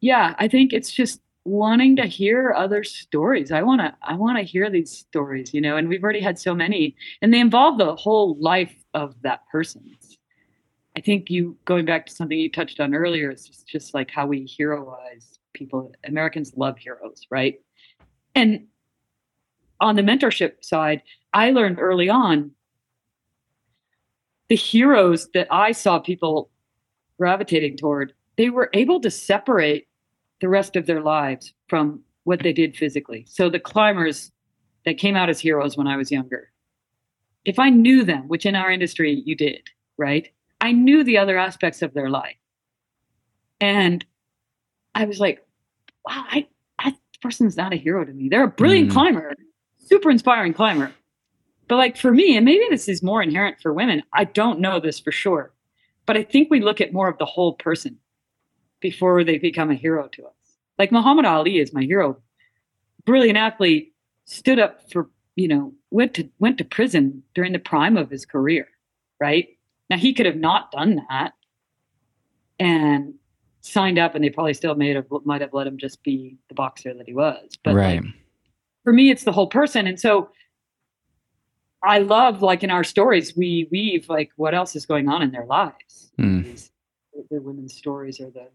yeah, I think it's just wanting to hear other stories. I want to I want to hear these stories, you know. And we've already had so many, and they involve the whole life of that person. I think you going back to something you touched on earlier, it's just, just like how we heroize people. Americans love heroes, right? And on the mentorship side, I learned early on the heroes that I saw people gravitating toward, they were able to separate the rest of their lives from what they did physically. So the climbers that came out as heroes when I was younger, if I knew them, which in our industry you did, right? I knew the other aspects of their life. And I was like, wow, I, this person's not a hero to me. They're a brilliant mm. climber, super inspiring climber. But like for me, and maybe this is more inherent for women, I don't know this for sure. But I think we look at more of the whole person before they become a hero to us. Like Muhammad Ali is my hero. Brilliant athlete, stood up for, you know, went to went to prison during the prime of his career, right? Now he could have not done that and signed up and they probably still made have, might have let him just be the boxer that he was. But right. Like, for me, it's the whole person. And so I love like in our stories, we weave like what else is going on in their lives. Mm. These, the women's stories or the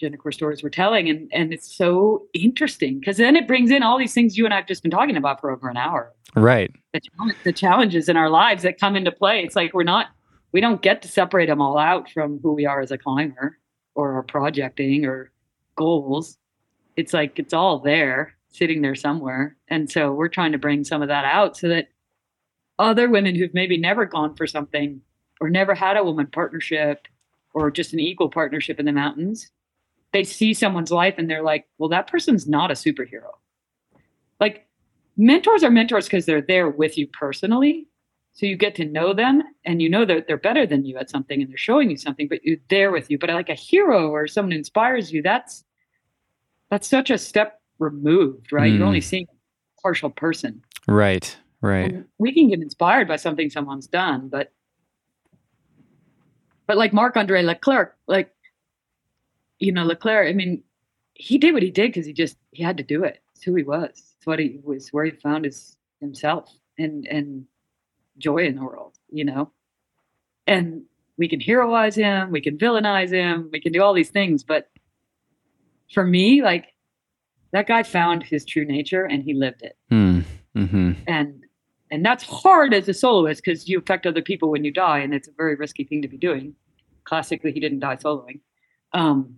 genderqueer stories we're telling. And and it's so interesting because then it brings in all these things you and I've just been talking about for over an hour. Right. The, the challenges in our lives that come into play. It's like we're not we don't get to separate them all out from who we are as a climber or our projecting or goals. It's like it's all there, sitting there somewhere. And so we're trying to bring some of that out so that other women who've maybe never gone for something or never had a woman partnership or just an equal partnership in the mountains, they see someone's life and they're like, well, that person's not a superhero. Like mentors are mentors because they're there with you personally so you get to know them and you know that they're better than you at something and they're showing you something, but you're there with you. But like a hero or someone who inspires you, that's that's such a step removed, right? Mm. You're only hmm. seeing a partial person. Right. Right. And we can get inspired by something someone's done, but but like Marc Andre Leclerc, like you know, Leclerc, I mean, he did what he did because he just he had to do it. It's who he was. It's what he was where he found his himself. And and joy in the world, you know? And we can heroize him, we can villainize him, we can do all these things. But for me, like that guy found his true nature and he lived it. Mm, mm-hmm. And and that's hard as a soloist because you affect other people when you die, and it's a very risky thing to be doing. Classically, he didn't die soloing. Um,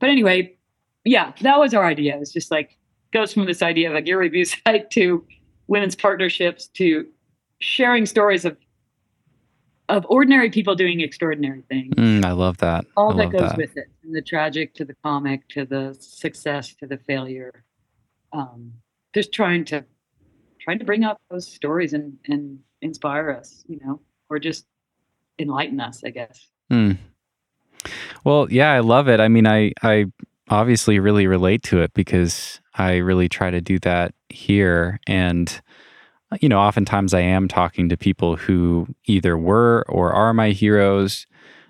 but anyway, yeah, that was our idea. It's just like goes from this idea of a gear review site to women's partnerships to sharing stories of of ordinary people doing extraordinary things. Mm, I love that. All I that goes that. with it, from the tragic to the comic to the success to the failure. Um, just trying to trying to bring up those stories and and inspire us, you know, or just enlighten us, I guess. Mm. Well, yeah, I love it. I mean, I I obviously really relate to it because I really try to do that here and you know, oftentimes I am talking to people who either were or are my heroes.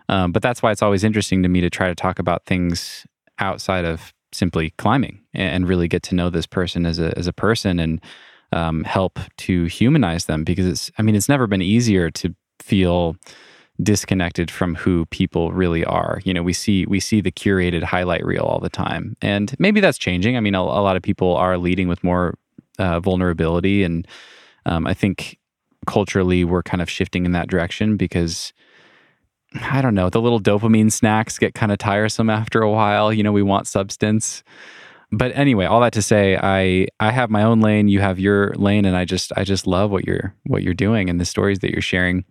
Um, but that's why it's always interesting to me to try to talk about things outside of simply climbing and really get to know this person as a as a person and um, help to humanize them because it's I mean it's never been easier to feel disconnected from who people really are. You know, we see we see the curated highlight reel all the time, and maybe that's changing. I mean, a, a lot of people are leading with more uh, vulnerability and um, I think culturally we're kind of shifting in that direction because I don't know, the little dopamine snacks get kind of tiresome after a while. You know, we want substance. But anyway, all that to say, I I have my own lane, you have your lane, and I just I just love what you're what you're doing and the stories that you're sharing.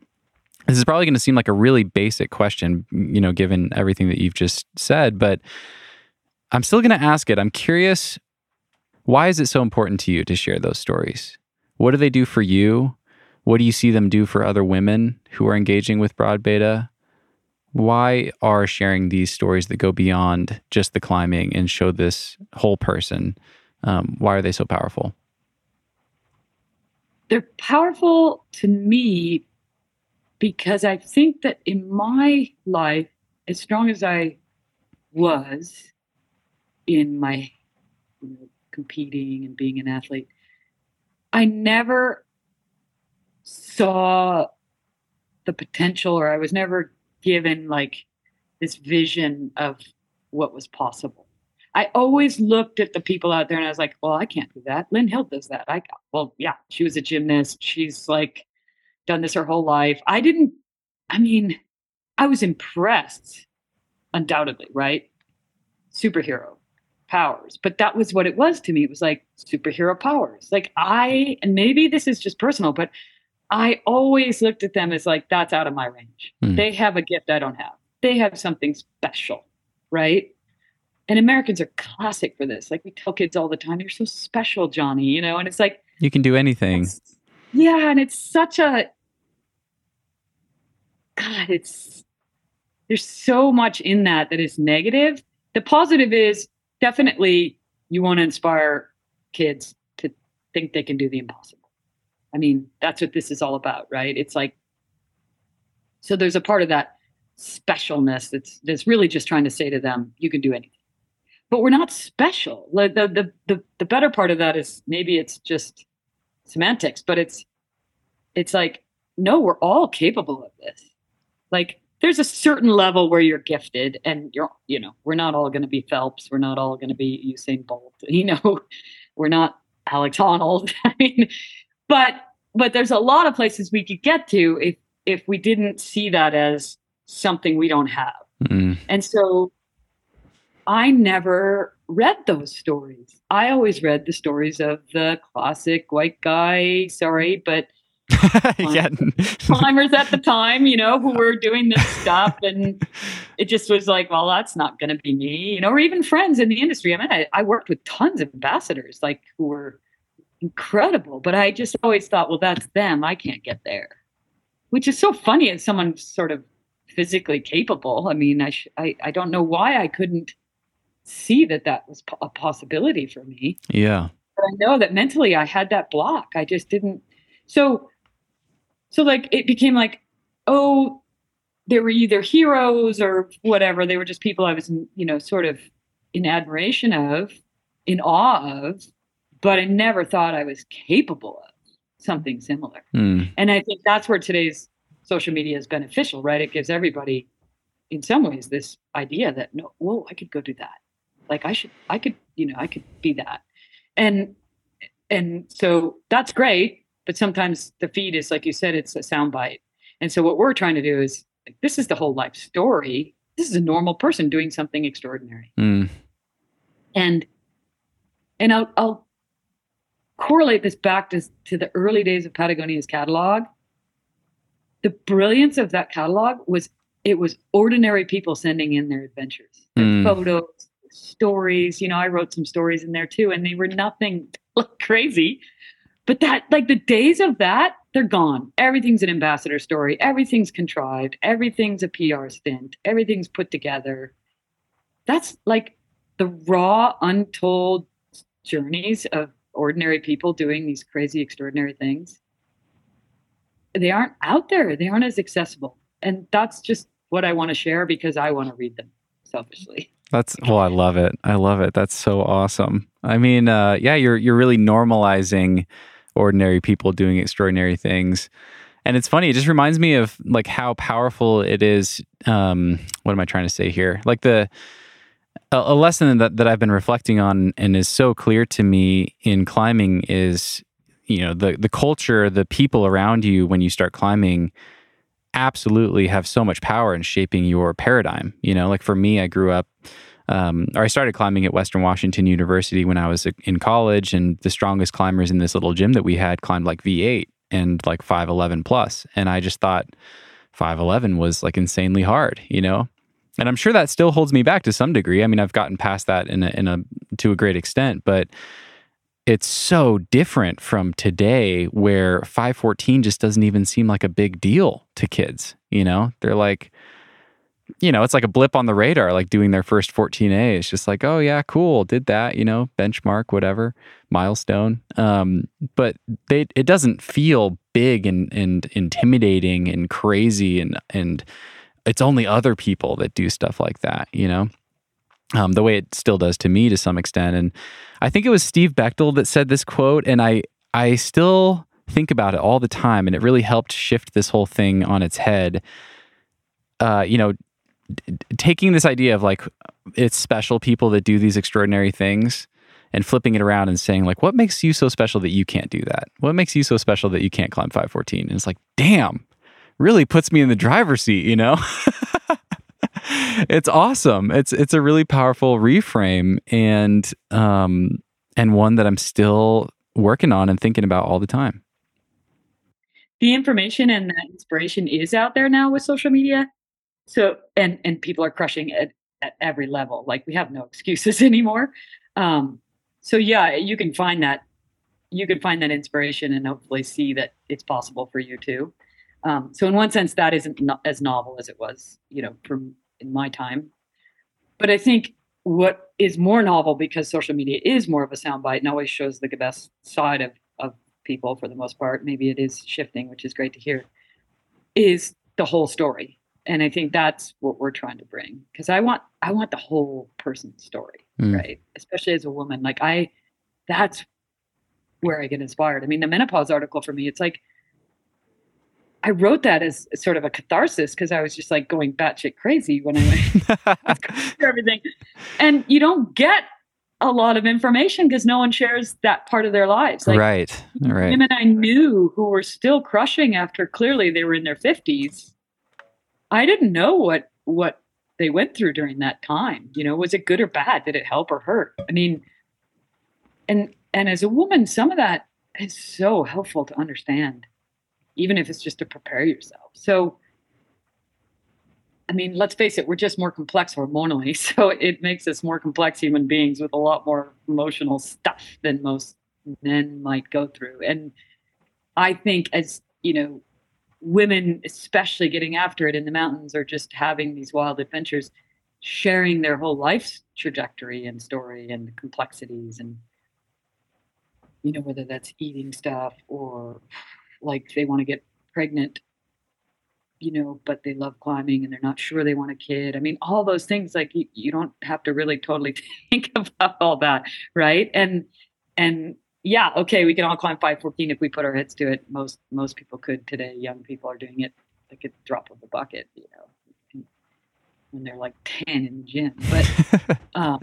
This is probably going to seem like a really basic question, you know, given everything that you've just said, but I'm still going to ask it. I'm curious, why is it so important to you to share those stories? What do they do for you? What do you see them do for other women who are engaging with broad beta? Why are sharing these stories that go beyond just the climbing and show this whole person? Um, why are they so powerful? They're powerful to me because I think that in my life, as strong as I was in my you know, competing and being an athlete, I never saw the potential or I was never given like this vision of what was possible. I always looked at the people out there and I was like, well, I can't do that. Lynn Hill does that. I well, yeah, she was a gymnast. She's like done this her whole life. I didn't, I mean, I was impressed, undoubtedly, right? Superhero powers. But that was what it was to me. It was like superhero powers. Like I, and maybe this is just personal, but I always looked at them as like, that's out of my range. Mm. They have a gift I don't have. They have something special, right? And Americans are classic for this. Like we tell kids all the time, you're so special, Johnny, you know, and it's like, you can do anything. Yeah. And it's such a, God, it's, there's so much in that that is negative. The positive is definitely you want to inspire kids to think they can do the impossible. I mean, that's what this is all about, right? It's like so there's a part of that specialness that's that's really just trying to say to them, you can do anything. But we're not special. The the the the better part of that is maybe it's just semantics, but it's it's like no, we're all capable of this. Like there's a certain level where you're gifted and you're you know we're not all going to be phelps. We're not all going to be usain bolt you know? We're not alex honnold i mean but but there's a lot of places we could get to if if we didn't see that as something we don't have. Mm. and so i never read those stories. I always read the stories of the classic white guy sorry but yeah. climbers at the time, you know, who were doing this stuff. And it just was like, well, that's not going to be me, you know, or even friends in the industry. I mean, I, I worked with tons of ambassadors, like who were incredible, but I just always thought, well, that's them. I can't get there, which is so funny as someone sort of physically capable. I mean, I, sh- I, I don't know why I couldn't see that that was a possibility for me. Yeah. But I know that mentally I had that block. I just didn't. So so like it became like, oh, they were either heroes or whatever. They were just people I was, you know, sort of in admiration of, in awe of, but I never thought I was capable of something similar. Mm. And I think that's where today's social media is beneficial, right? It gives everybody, in some ways, this idea that no, whoa, I could go do that. Like I should, I could, you know, I could be that. And and so that's great but sometimes the feed is like you said it's a soundbite and so what we're trying to do is like, this is the whole life story. This is a normal person doing something extraordinary. Mm. and and I'll, I'll correlate this back to, to the early days of patagonia's catalog. The brilliance of that catalog was it was ordinary people sending in their adventures their mm. photos stories. You know i wrote some stories in there too and they were nothing crazy but that, like the days of that, they're gone. Everything's an ambassador story. Everything's contrived. Everything's a PR stint. Everything's put together. That's like the raw, untold journeys of ordinary people doing these crazy, extraordinary things. They aren't out there. They aren't as accessible. And that's just what I want to share because I want to read them selfishly. That's well, I love it. I love it. That's so awesome. I mean, uh, yeah, you're you're really normalizing ordinary people doing extraordinary things. And it's funny, it just reminds me of like how powerful it is. Um, what am I trying to say here? Like the a, a lesson that, that I've been reflecting on and is so clear to me in climbing is, you know, the the culture, the people around you when you start climbing absolutely have so much power in shaping your paradigm. You know, like for me, I grew up um, or I started climbing at Western Washington University when I was in college, and the strongest climbers in this little gym that we had climbed like V8 and like 511 plus. And I just thought 511 was like insanely hard, you know? And I'm sure that still holds me back to some degree. I mean, I've gotten past that in a, in a to a great extent, but it's so different from today where 514 just doesn't even seem like a big deal to kids, you know? They're like, you know, it's like a blip on the radar, like doing their first 14A. It's just like, oh, yeah, cool, did that, you know, benchmark, whatever, milestone. Um, but they, it doesn't feel big and, and intimidating and crazy. And, and it's only other people that do stuff like that, you know? Um, the way it still does to me to some extent. And I think it was Steve Bechtel that said this quote, and I, I still think about it all the time. And it really helped shift this whole thing on its head uh, you know, taking this idea of like it's special people that do these extraordinary things and flipping it around and saying like what makes you so special that you can't do that? What makes you so special that you can't climb 514 and it's like damn really puts me in the driver's seat you know? It's awesome. It's it's a really powerful reframe and um and one that i'm still working on and thinking about all the time. The information and that inspiration is out there now with social media so and and people are crushing it at every level like we have no excuses anymore um so yeah, you can find that you can find that inspiration and hopefully see that it's possible for you too. Um, so in one sense, that isn't no- as novel as it was, you know, from in my time. But I think what is more novel because social media is more of a soundbite and always shows the best side of of people for the most part. Maybe it is shifting, which is great to hear. Is the whole story, and I think that's what we're trying to bring because I want I want the whole person's story mm. right? Especially as a woman. Like I that's where I get inspired. I mean, the menopause article for me, it's like I wrote that as sort of a catharsis because I was just like going batshit crazy when I went everything. And you don't get a lot of information because no one shares that part of their lives. Like, right, right. Women I knew who were still crushing after clearly they were in their fifties. I didn't know what what they went through during that time. You know, was it good or bad? Did it help or hurt? I mean, and and as a woman, some of that is so helpful to understand, even if it's just to prepare yourself. So, I mean, let's face it, we're just more complex hormonally, so it makes us more complex human beings with a lot more emotional stuff than most men might go through. And I think as you know, women, especially getting after it in the mountains or just having these wild adventures, sharing their whole life's trajectory and story and complexities and you know whether that's eating stuff or like they want to get pregnant you know but they love climbing and they're not sure they want a kid. I mean all those things like you, you don't have to really totally think about all that right? And and yeah, okay, we can all climb 514 if we put our heads to it. Most most people could today. Young people are doing it like a drop of the bucket, you know, when they're like 10 in the gym. But um,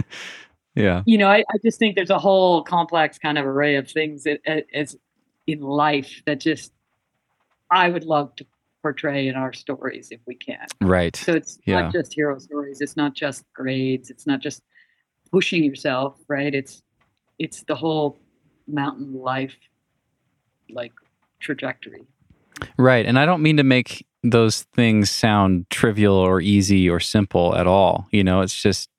yeah, you know, I, I, just think there's a whole complex kind of array of things as in life that just I would love to portray in our stories if we can. Right. So it's yeah. not just hero stories. It's not just grades. It's not just pushing yourself. Right. It's it's the whole mountain life like trajectory. Right. And I don't mean to make those things sound trivial or easy or simple at all. You know, it's just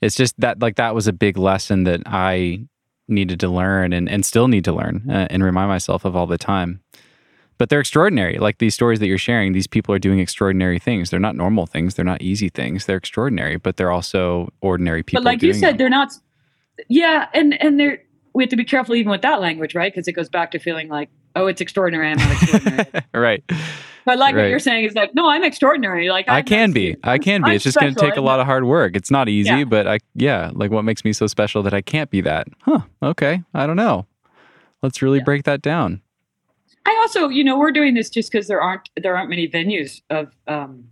it's just that like that was a big lesson that I needed to learn and, and still need to learn uh, and remind myself of all the time. But they're extraordinary. Like these stories that you're sharing, these people are doing extraordinary things. They're not normal things. They're not easy things. They're extraordinary, but they're also ordinary people. But like you said, them. they're not. Yeah, and and they're we have to be careful even with that language, right? Because it goes back to feeling like, oh, it's extraordinary. I'm not extraordinary. right. But like right. what you're saying is like, no, I'm extraordinary. Like i can be, I can be. I'm it's just going to take a lot of hard work. It's not easy, yeah. but I, yeah, like what makes me so special that I can't be that? Huh? Okay, I don't know. Let's really yeah. break that down. I also, you know, we're doing this just because there aren't there aren't many venues of um,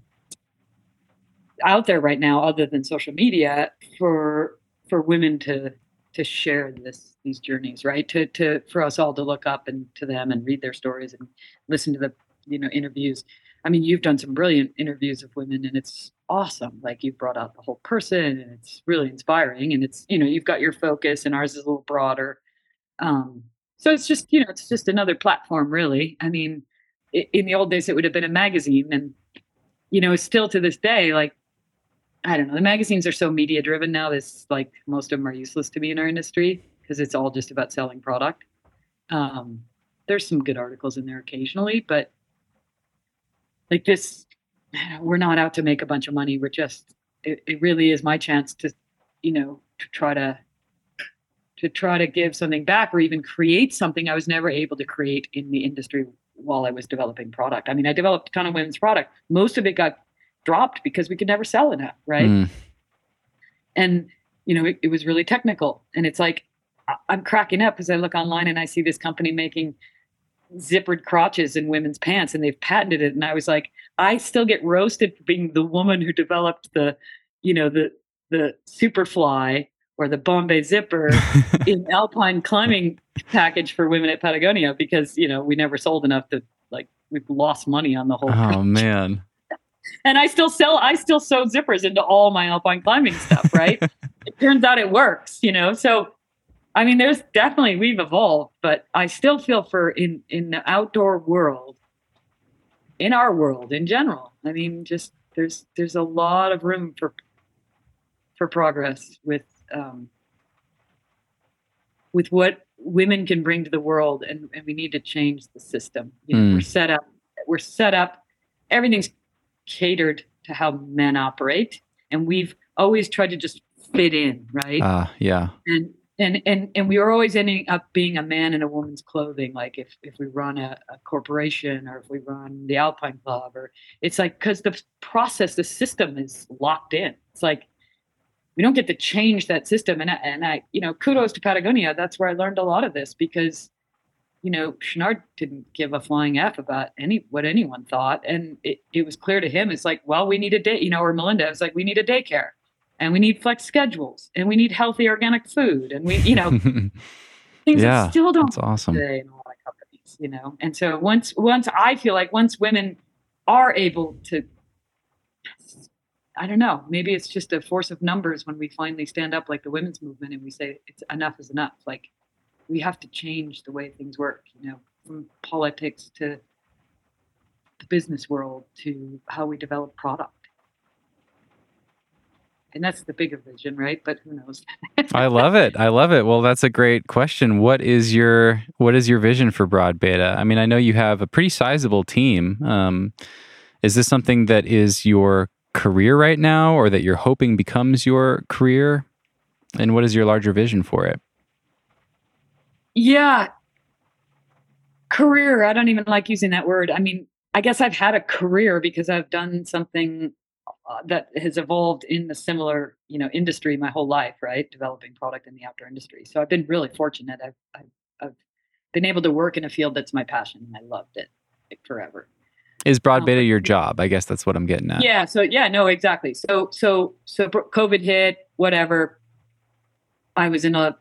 out there right now other than social media for for women to to share this these journeys right? To to for us all to look up and to them and read their stories and listen to the you know interviews. I mean you've done some brilliant interviews of women and it's awesome. Like you've brought out the whole person and it's really inspiring and it's you know you've got your focus and ours is a little broader. Um so it's just you know it's just another platform really. I mean in the old days it would have been a magazine and you know still to this day like I don't know. The magazines are so media driven now. This like most of them are useless to me in our industry because it's all just about selling product. Um, there's some good articles in there occasionally, but like this, we're not out to make a bunch of money. We're just it, it really is my chance to, you know, to try to to try to give something back or even create something I was never able to create in the industry while I was developing product. I mean, I developed a ton of women's product. Most of it got dropped because we could never sell enough, right? Mm. And you know, it, it, was really technical. And it's like I'm cracking up because I look online and I see this company making zippered crotches in women's pants and they've patented it. And I was like, I still get roasted for being the woman who developed the, you know, the the Superfly or the Bombay Zipper in alpine climbing package for women at Patagonia because you know we never sold enough to like we've lost money on the whole. Oh man. And I still sell. I still sew zippers into all my alpine climbing stuff. Right. it turns out it works. You know. So, I mean, there's definitely we've evolved, but I still feel for in in the outdoor world, in our world in general. I mean, just there's there's a lot of room for for progress with um, with what women can bring to the world, and, and we need to change the system. You know, mm. We're set up. We're set up. Everything's catered to how men operate, and we've always tried to just fit in, right? Ah, uh, yeah. And and and and we are always ending up being a man in a woman's clothing. Like if if we run a, a corporation or if we run the Alpine Club, or it's like because the process, the system is locked in. It's like we don't get to change that system. And I, and I, you know, kudos to Patagonia. That's where I learned a lot of this because, you know, Chouinard didn't give a flying f about any what anyone thought, and it, it was clear to him. It's like, well, we need a day, you know, or Malinda. It's like we need a daycare, and we need flex schedules, and we need healthy organic food, and we, you know, things yeah, that still don't. That's awesome. Today in a lot of companies, you know, and so once once I feel like once women are able to I don't know. Maybe it's just a force of numbers when we finally stand up like the women's movement and we say it's enough is enough. Like we have to change the way things work, you know, from politics to the business world to how we develop product. And that's the bigger vision, right? But who knows? I love it. I love it. Well, that's a great question. What is your what is your vision for Broad Beta? I mean, I know you have a pretty sizable team. Um, is this something that is your career right now or that you're hoping becomes your career? And what is your larger vision for it? Yeah. Career, I don't even like using that word. I mean, I guess I've had a career because I've done something uh, that has evolved in a similar, you know, industry my whole life, right? Developing product in the outdoor industry. So I've been really fortunate. I've, I've, I've been able to work in a field that's my passion and I loved it like, forever. Is broad beta your job? I guess that's what I'm getting at. Yeah. So yeah, no, exactly. So so so COVID hit, whatever. I was in a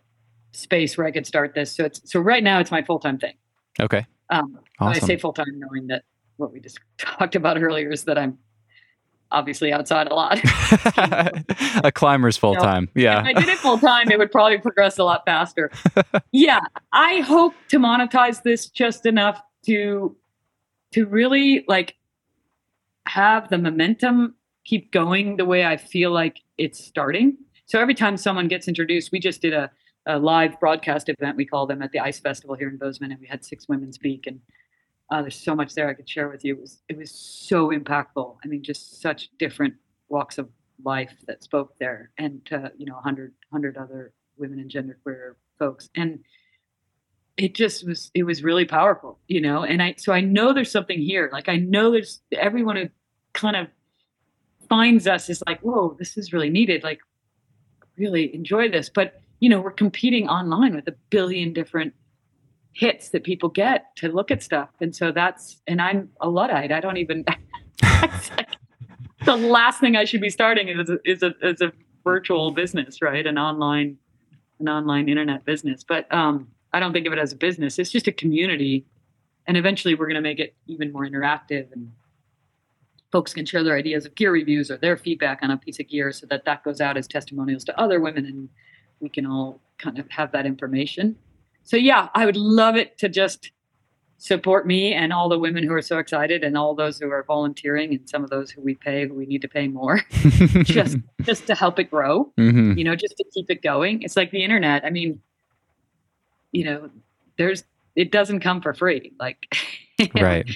space where I could start this. So it's so right now it's my full time thing. Okay. Um, awesome. I say full time, knowing that what we just talked about earlier is that I'm obviously outside a lot. a climber's full time. You know, yeah. If I did it full time, it would probably progress a lot faster. yeah. I hope to monetize this just enough to to really like have the momentum keep going the way I feel like it's starting. So every time someone gets introduced, we just did a, a live broadcast event. We call them at the Ice Festival here in Bozeman, and we had six women speak. And uh, there's so much there I could share with you. It was it was so impactful. I mean, just such different walks of life that spoke there, and to you know, 100, 100 other women and genderqueer folks. And it just was it was really powerful you know and i so i know there's something here like i know there's everyone who kind of finds us is like whoa this is really needed like really enjoy this but you know we're competing online with a billion different hits that people get to look at stuff and so that's and i'm a luddite i don't even the last thing i should be starting is a, is a, is a virtual business right an online an online internet business but um I don't think of it as a business. It's just a community. And eventually we're going to make it even more interactive and folks can share their ideas of gear reviews or their feedback on a piece of gear so that that goes out as testimonials to other women and we can all kind of have that information. So yeah, I would love it to just support me and all the women who are so excited and all those who are volunteering and some of those who we pay who we need to pay more just just to help it grow mm-hmm. you know just to keep it going it's like the internet i mean you know, there's it doesn't come for free. Like right.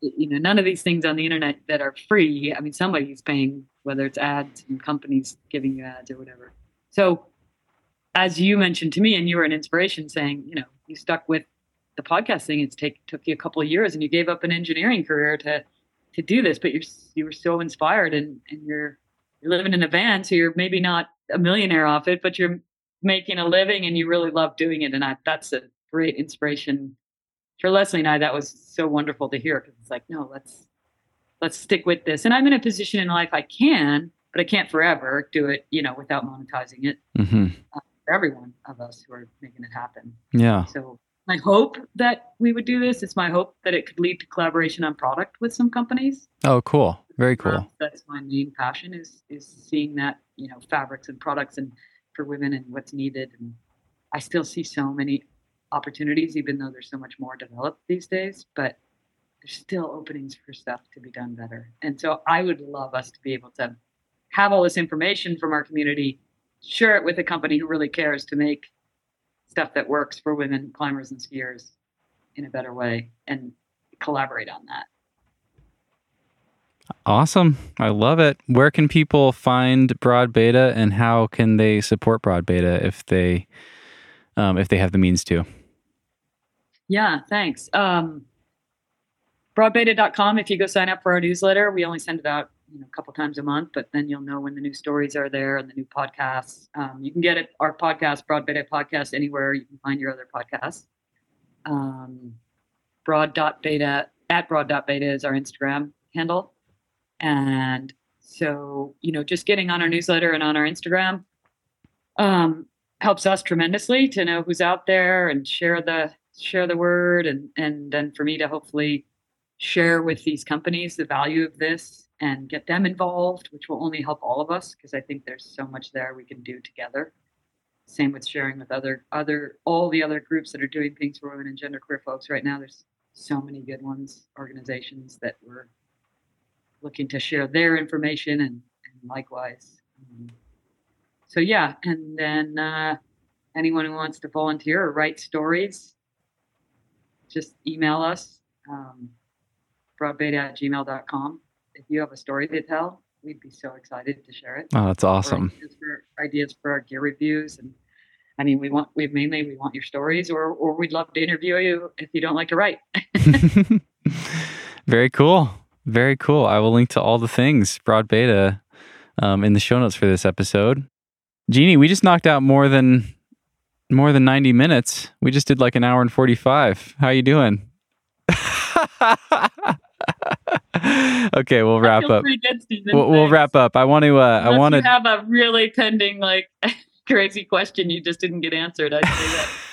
You know, none of these things on the internet that are free. I mean, somebody's paying, whether it's ads and companies giving you ads or whatever. So, as you mentioned to me, and you were an inspiration, saying, you know, you stuck with the podcast thing. It's take took you a couple of years, and you gave up an engineering career to to do this. But you're you were so inspired, and and you're you're living in a van, so you're maybe not a millionaire off it, but you're making a living and you really love doing it. And I, that's a great inspiration for Leslie and I. That was so wonderful to hear because it's like, no, let's let's stick with this. And I'm in a position in life I can, but I can't forever do it, you know, without monetizing it hmm uh, for every one of us who are making it happen. Yeah. So my hope that we would do this. It's my hope that it could lead to collaboration on product with some companies. Oh, cool. Very cool. Um, that's my main passion is is seeing that you know fabrics and products and for women and what's needed. And I still see so many opportunities, even though there's so much more developed these days. But there's still openings for stuff to be done better. And so I would love us to be able to have all this information from our community, share it with a company who really cares to make stuff that works for women climbers and skiers in a better way and collaborate on that. Awesome. I love it. Where can people find Broad Beta and how can they support Broad Beta if they um, if they have the means to? Yeah, thanks. Um, broadbeta.com. If you go sign up for our newsletter, we only send it out you know, a couple times a month, but then you'll know when the new stories are there and the new podcasts. Um, you can get it, our podcast, Broad Beta Podcast, anywhere you can find your other podcasts. Um, broad.beta, at broad.beta is our Instagram handle. And so, you know, just getting on our newsletter and on our Instagram um, helps us tremendously to know who's out there and share the share the word and and then for me to hopefully share with these companies the value of this and get them involved which will only help all of us because i think there's so much there we can do together. Same with sharing with other other all the other groups that are doing things for women and genderqueer folks. Right now there's so many good ones organizations that we're looking to share their information and, and likewise. Um, so yeah and then uh, anyone who wants to volunteer or write stories just email us um, broadbeta at gmail.com if you have a story to tell we'd be so excited to share it Oh, that's awesome. ideas for, ideas for our gear reviews and i mean we want we mainly we want your stories or or we'd love to interview you if you don't like to write Very cool. Very cool. I will link to all the things Broad Beta um, in the show notes for this episode. Jeannie, we just knocked out more than more than 90 minutes. We just did like an hour and 45. How you doing? okay, we'll wrap up. Pretty good, Stephen. We'll, we'll wrap up. I want to. Uh, I want to. have a really pending like crazy question you just didn't get answered. I'd say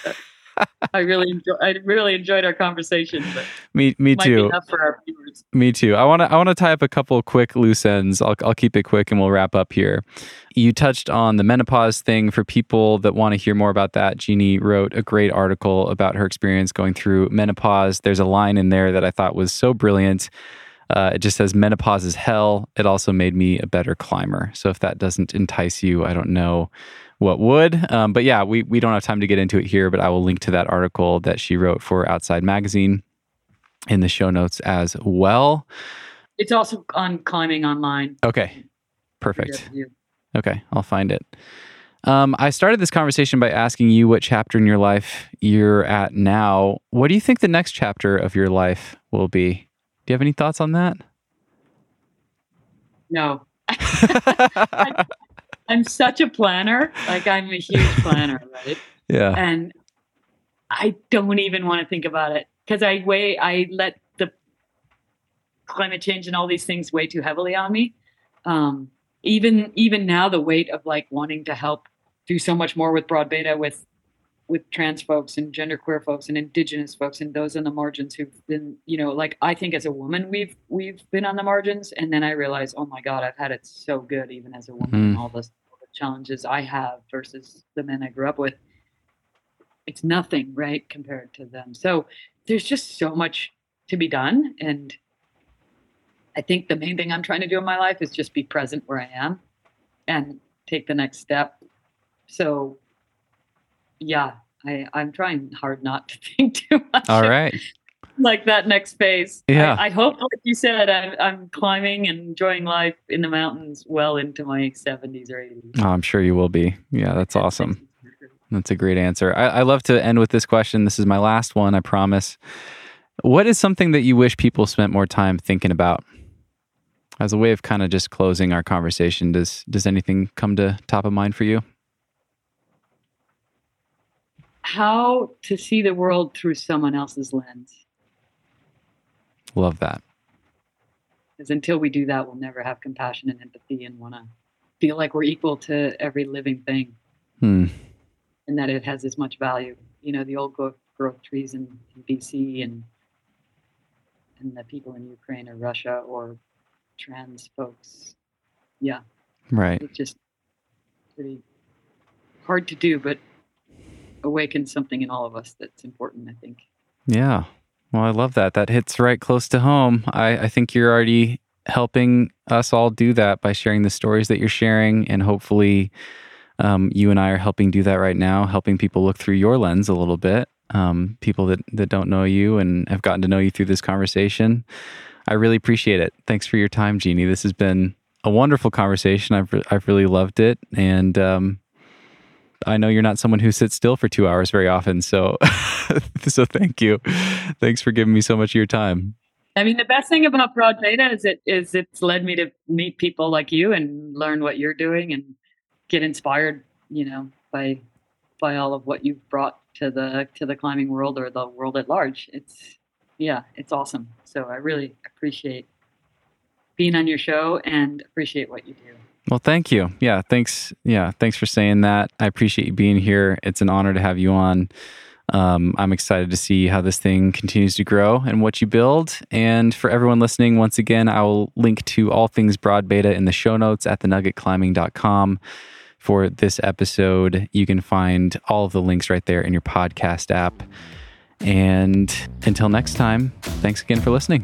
that. I really enjoy, I really enjoyed our conversation, but Me, me too. enough for our viewers. Me too. I want to. I want to tie up a couple quick loose ends. I'll. I'll keep it quick, and we'll wrap up here. You touched on the menopause thing for people that want to hear more about that. Jeannie wrote a great article about her experience going through menopause. There's a line in there that I thought was so brilliant. Uh, it just says menopause is hell. It also made me a better climber. So if that doesn't entice you, I don't know what would. Um, but yeah, we we don't have time to get into it here. But I will link to that article that she wrote for Outside Magazine in the show notes as well. It's also on climbing online. Okay, perfect. Okay, I'll find it. Um, I started this conversation by asking you what chapter in your life you're at now. What do you think the next chapter of your life will be? Do you have any thoughts on that? No, I'm such a planner. Like I'm a huge planner, right? yeah. and I don't even want to think about it because I weigh I let the climate change and all these things weigh too heavily on me. Um, even even now, the weight of like wanting to help do so much more with broad beta with with trans folks and genderqueer folks and indigenous folks and those on the margins who've been you know like I think as a woman we've we've been on the margins. And then I realize oh my god I've had it so good even as a woman mm-hmm. the, all the challenges I have versus the men I grew up with. It's nothing right compared to them. So there's just so much to be done. And i think the main thing i'm trying to do in my life is just be present where i am and take the next step. So yeah I, i'm trying hard not to think too much All right. like that next phase Yeah. I, I hope like you said I'm, I'm climbing and enjoying life in the mountains well into my 70s or 80s Oh, I'm sure you will be. Yeah, that's awesome. That's a great answer. I, I love to end with this question. This is my last one, I promise. What is something that you wish people spent more time thinking about? As a way of kind of just closing our conversation, does does anything come to top of mind for you? How to see the world through someone else's lens Love that. Because until we do that, we'll never have compassion and empathy and want to feel like we're equal to every living thing Hmm. and that it has as much value. You know, the old growth, growth trees in, in BC and and the people in Ukraine or Russia or trans folks. Yeah, Right. it's just pretty hard to do, but awakens something in all of us that's important, I think. Yeah. Well, I love that. That hits right close to home. I, I think you're already helping us all do that by sharing the stories that you're sharing. And hopefully, um, you and I are helping do that right now, helping people look through your lens a little bit. Um, people that, that don't know you and have gotten to know you through this conversation. I really appreciate it. Thanks for your time, Jeannie. This has been a wonderful conversation. I've, re- I've really loved it. And, um, I know you're not someone who sits still for two hours very often. So, so thank you. Thanks for giving me so much of your time. I mean, the best thing about broad beta is it is it's led me to meet people like you and learn what you're doing and get inspired, you know, by by all of what you've brought to the to the climbing world or the world at large. It's yeah, it's awesome. So I really appreciate being on your show and appreciate what you do. Well, thank you. Yeah, thanks. Yeah, thanks for saying that. I appreciate you being here. It's an honor to have you on. Um, I'm excited to see how this thing continues to grow and what you build. And for everyone listening, once again, I will link to all things broad beta in the show notes at thenuggetclimbing.com. For this episode, you can find all of the links right there in your podcast app. And until next time, thanks again for listening.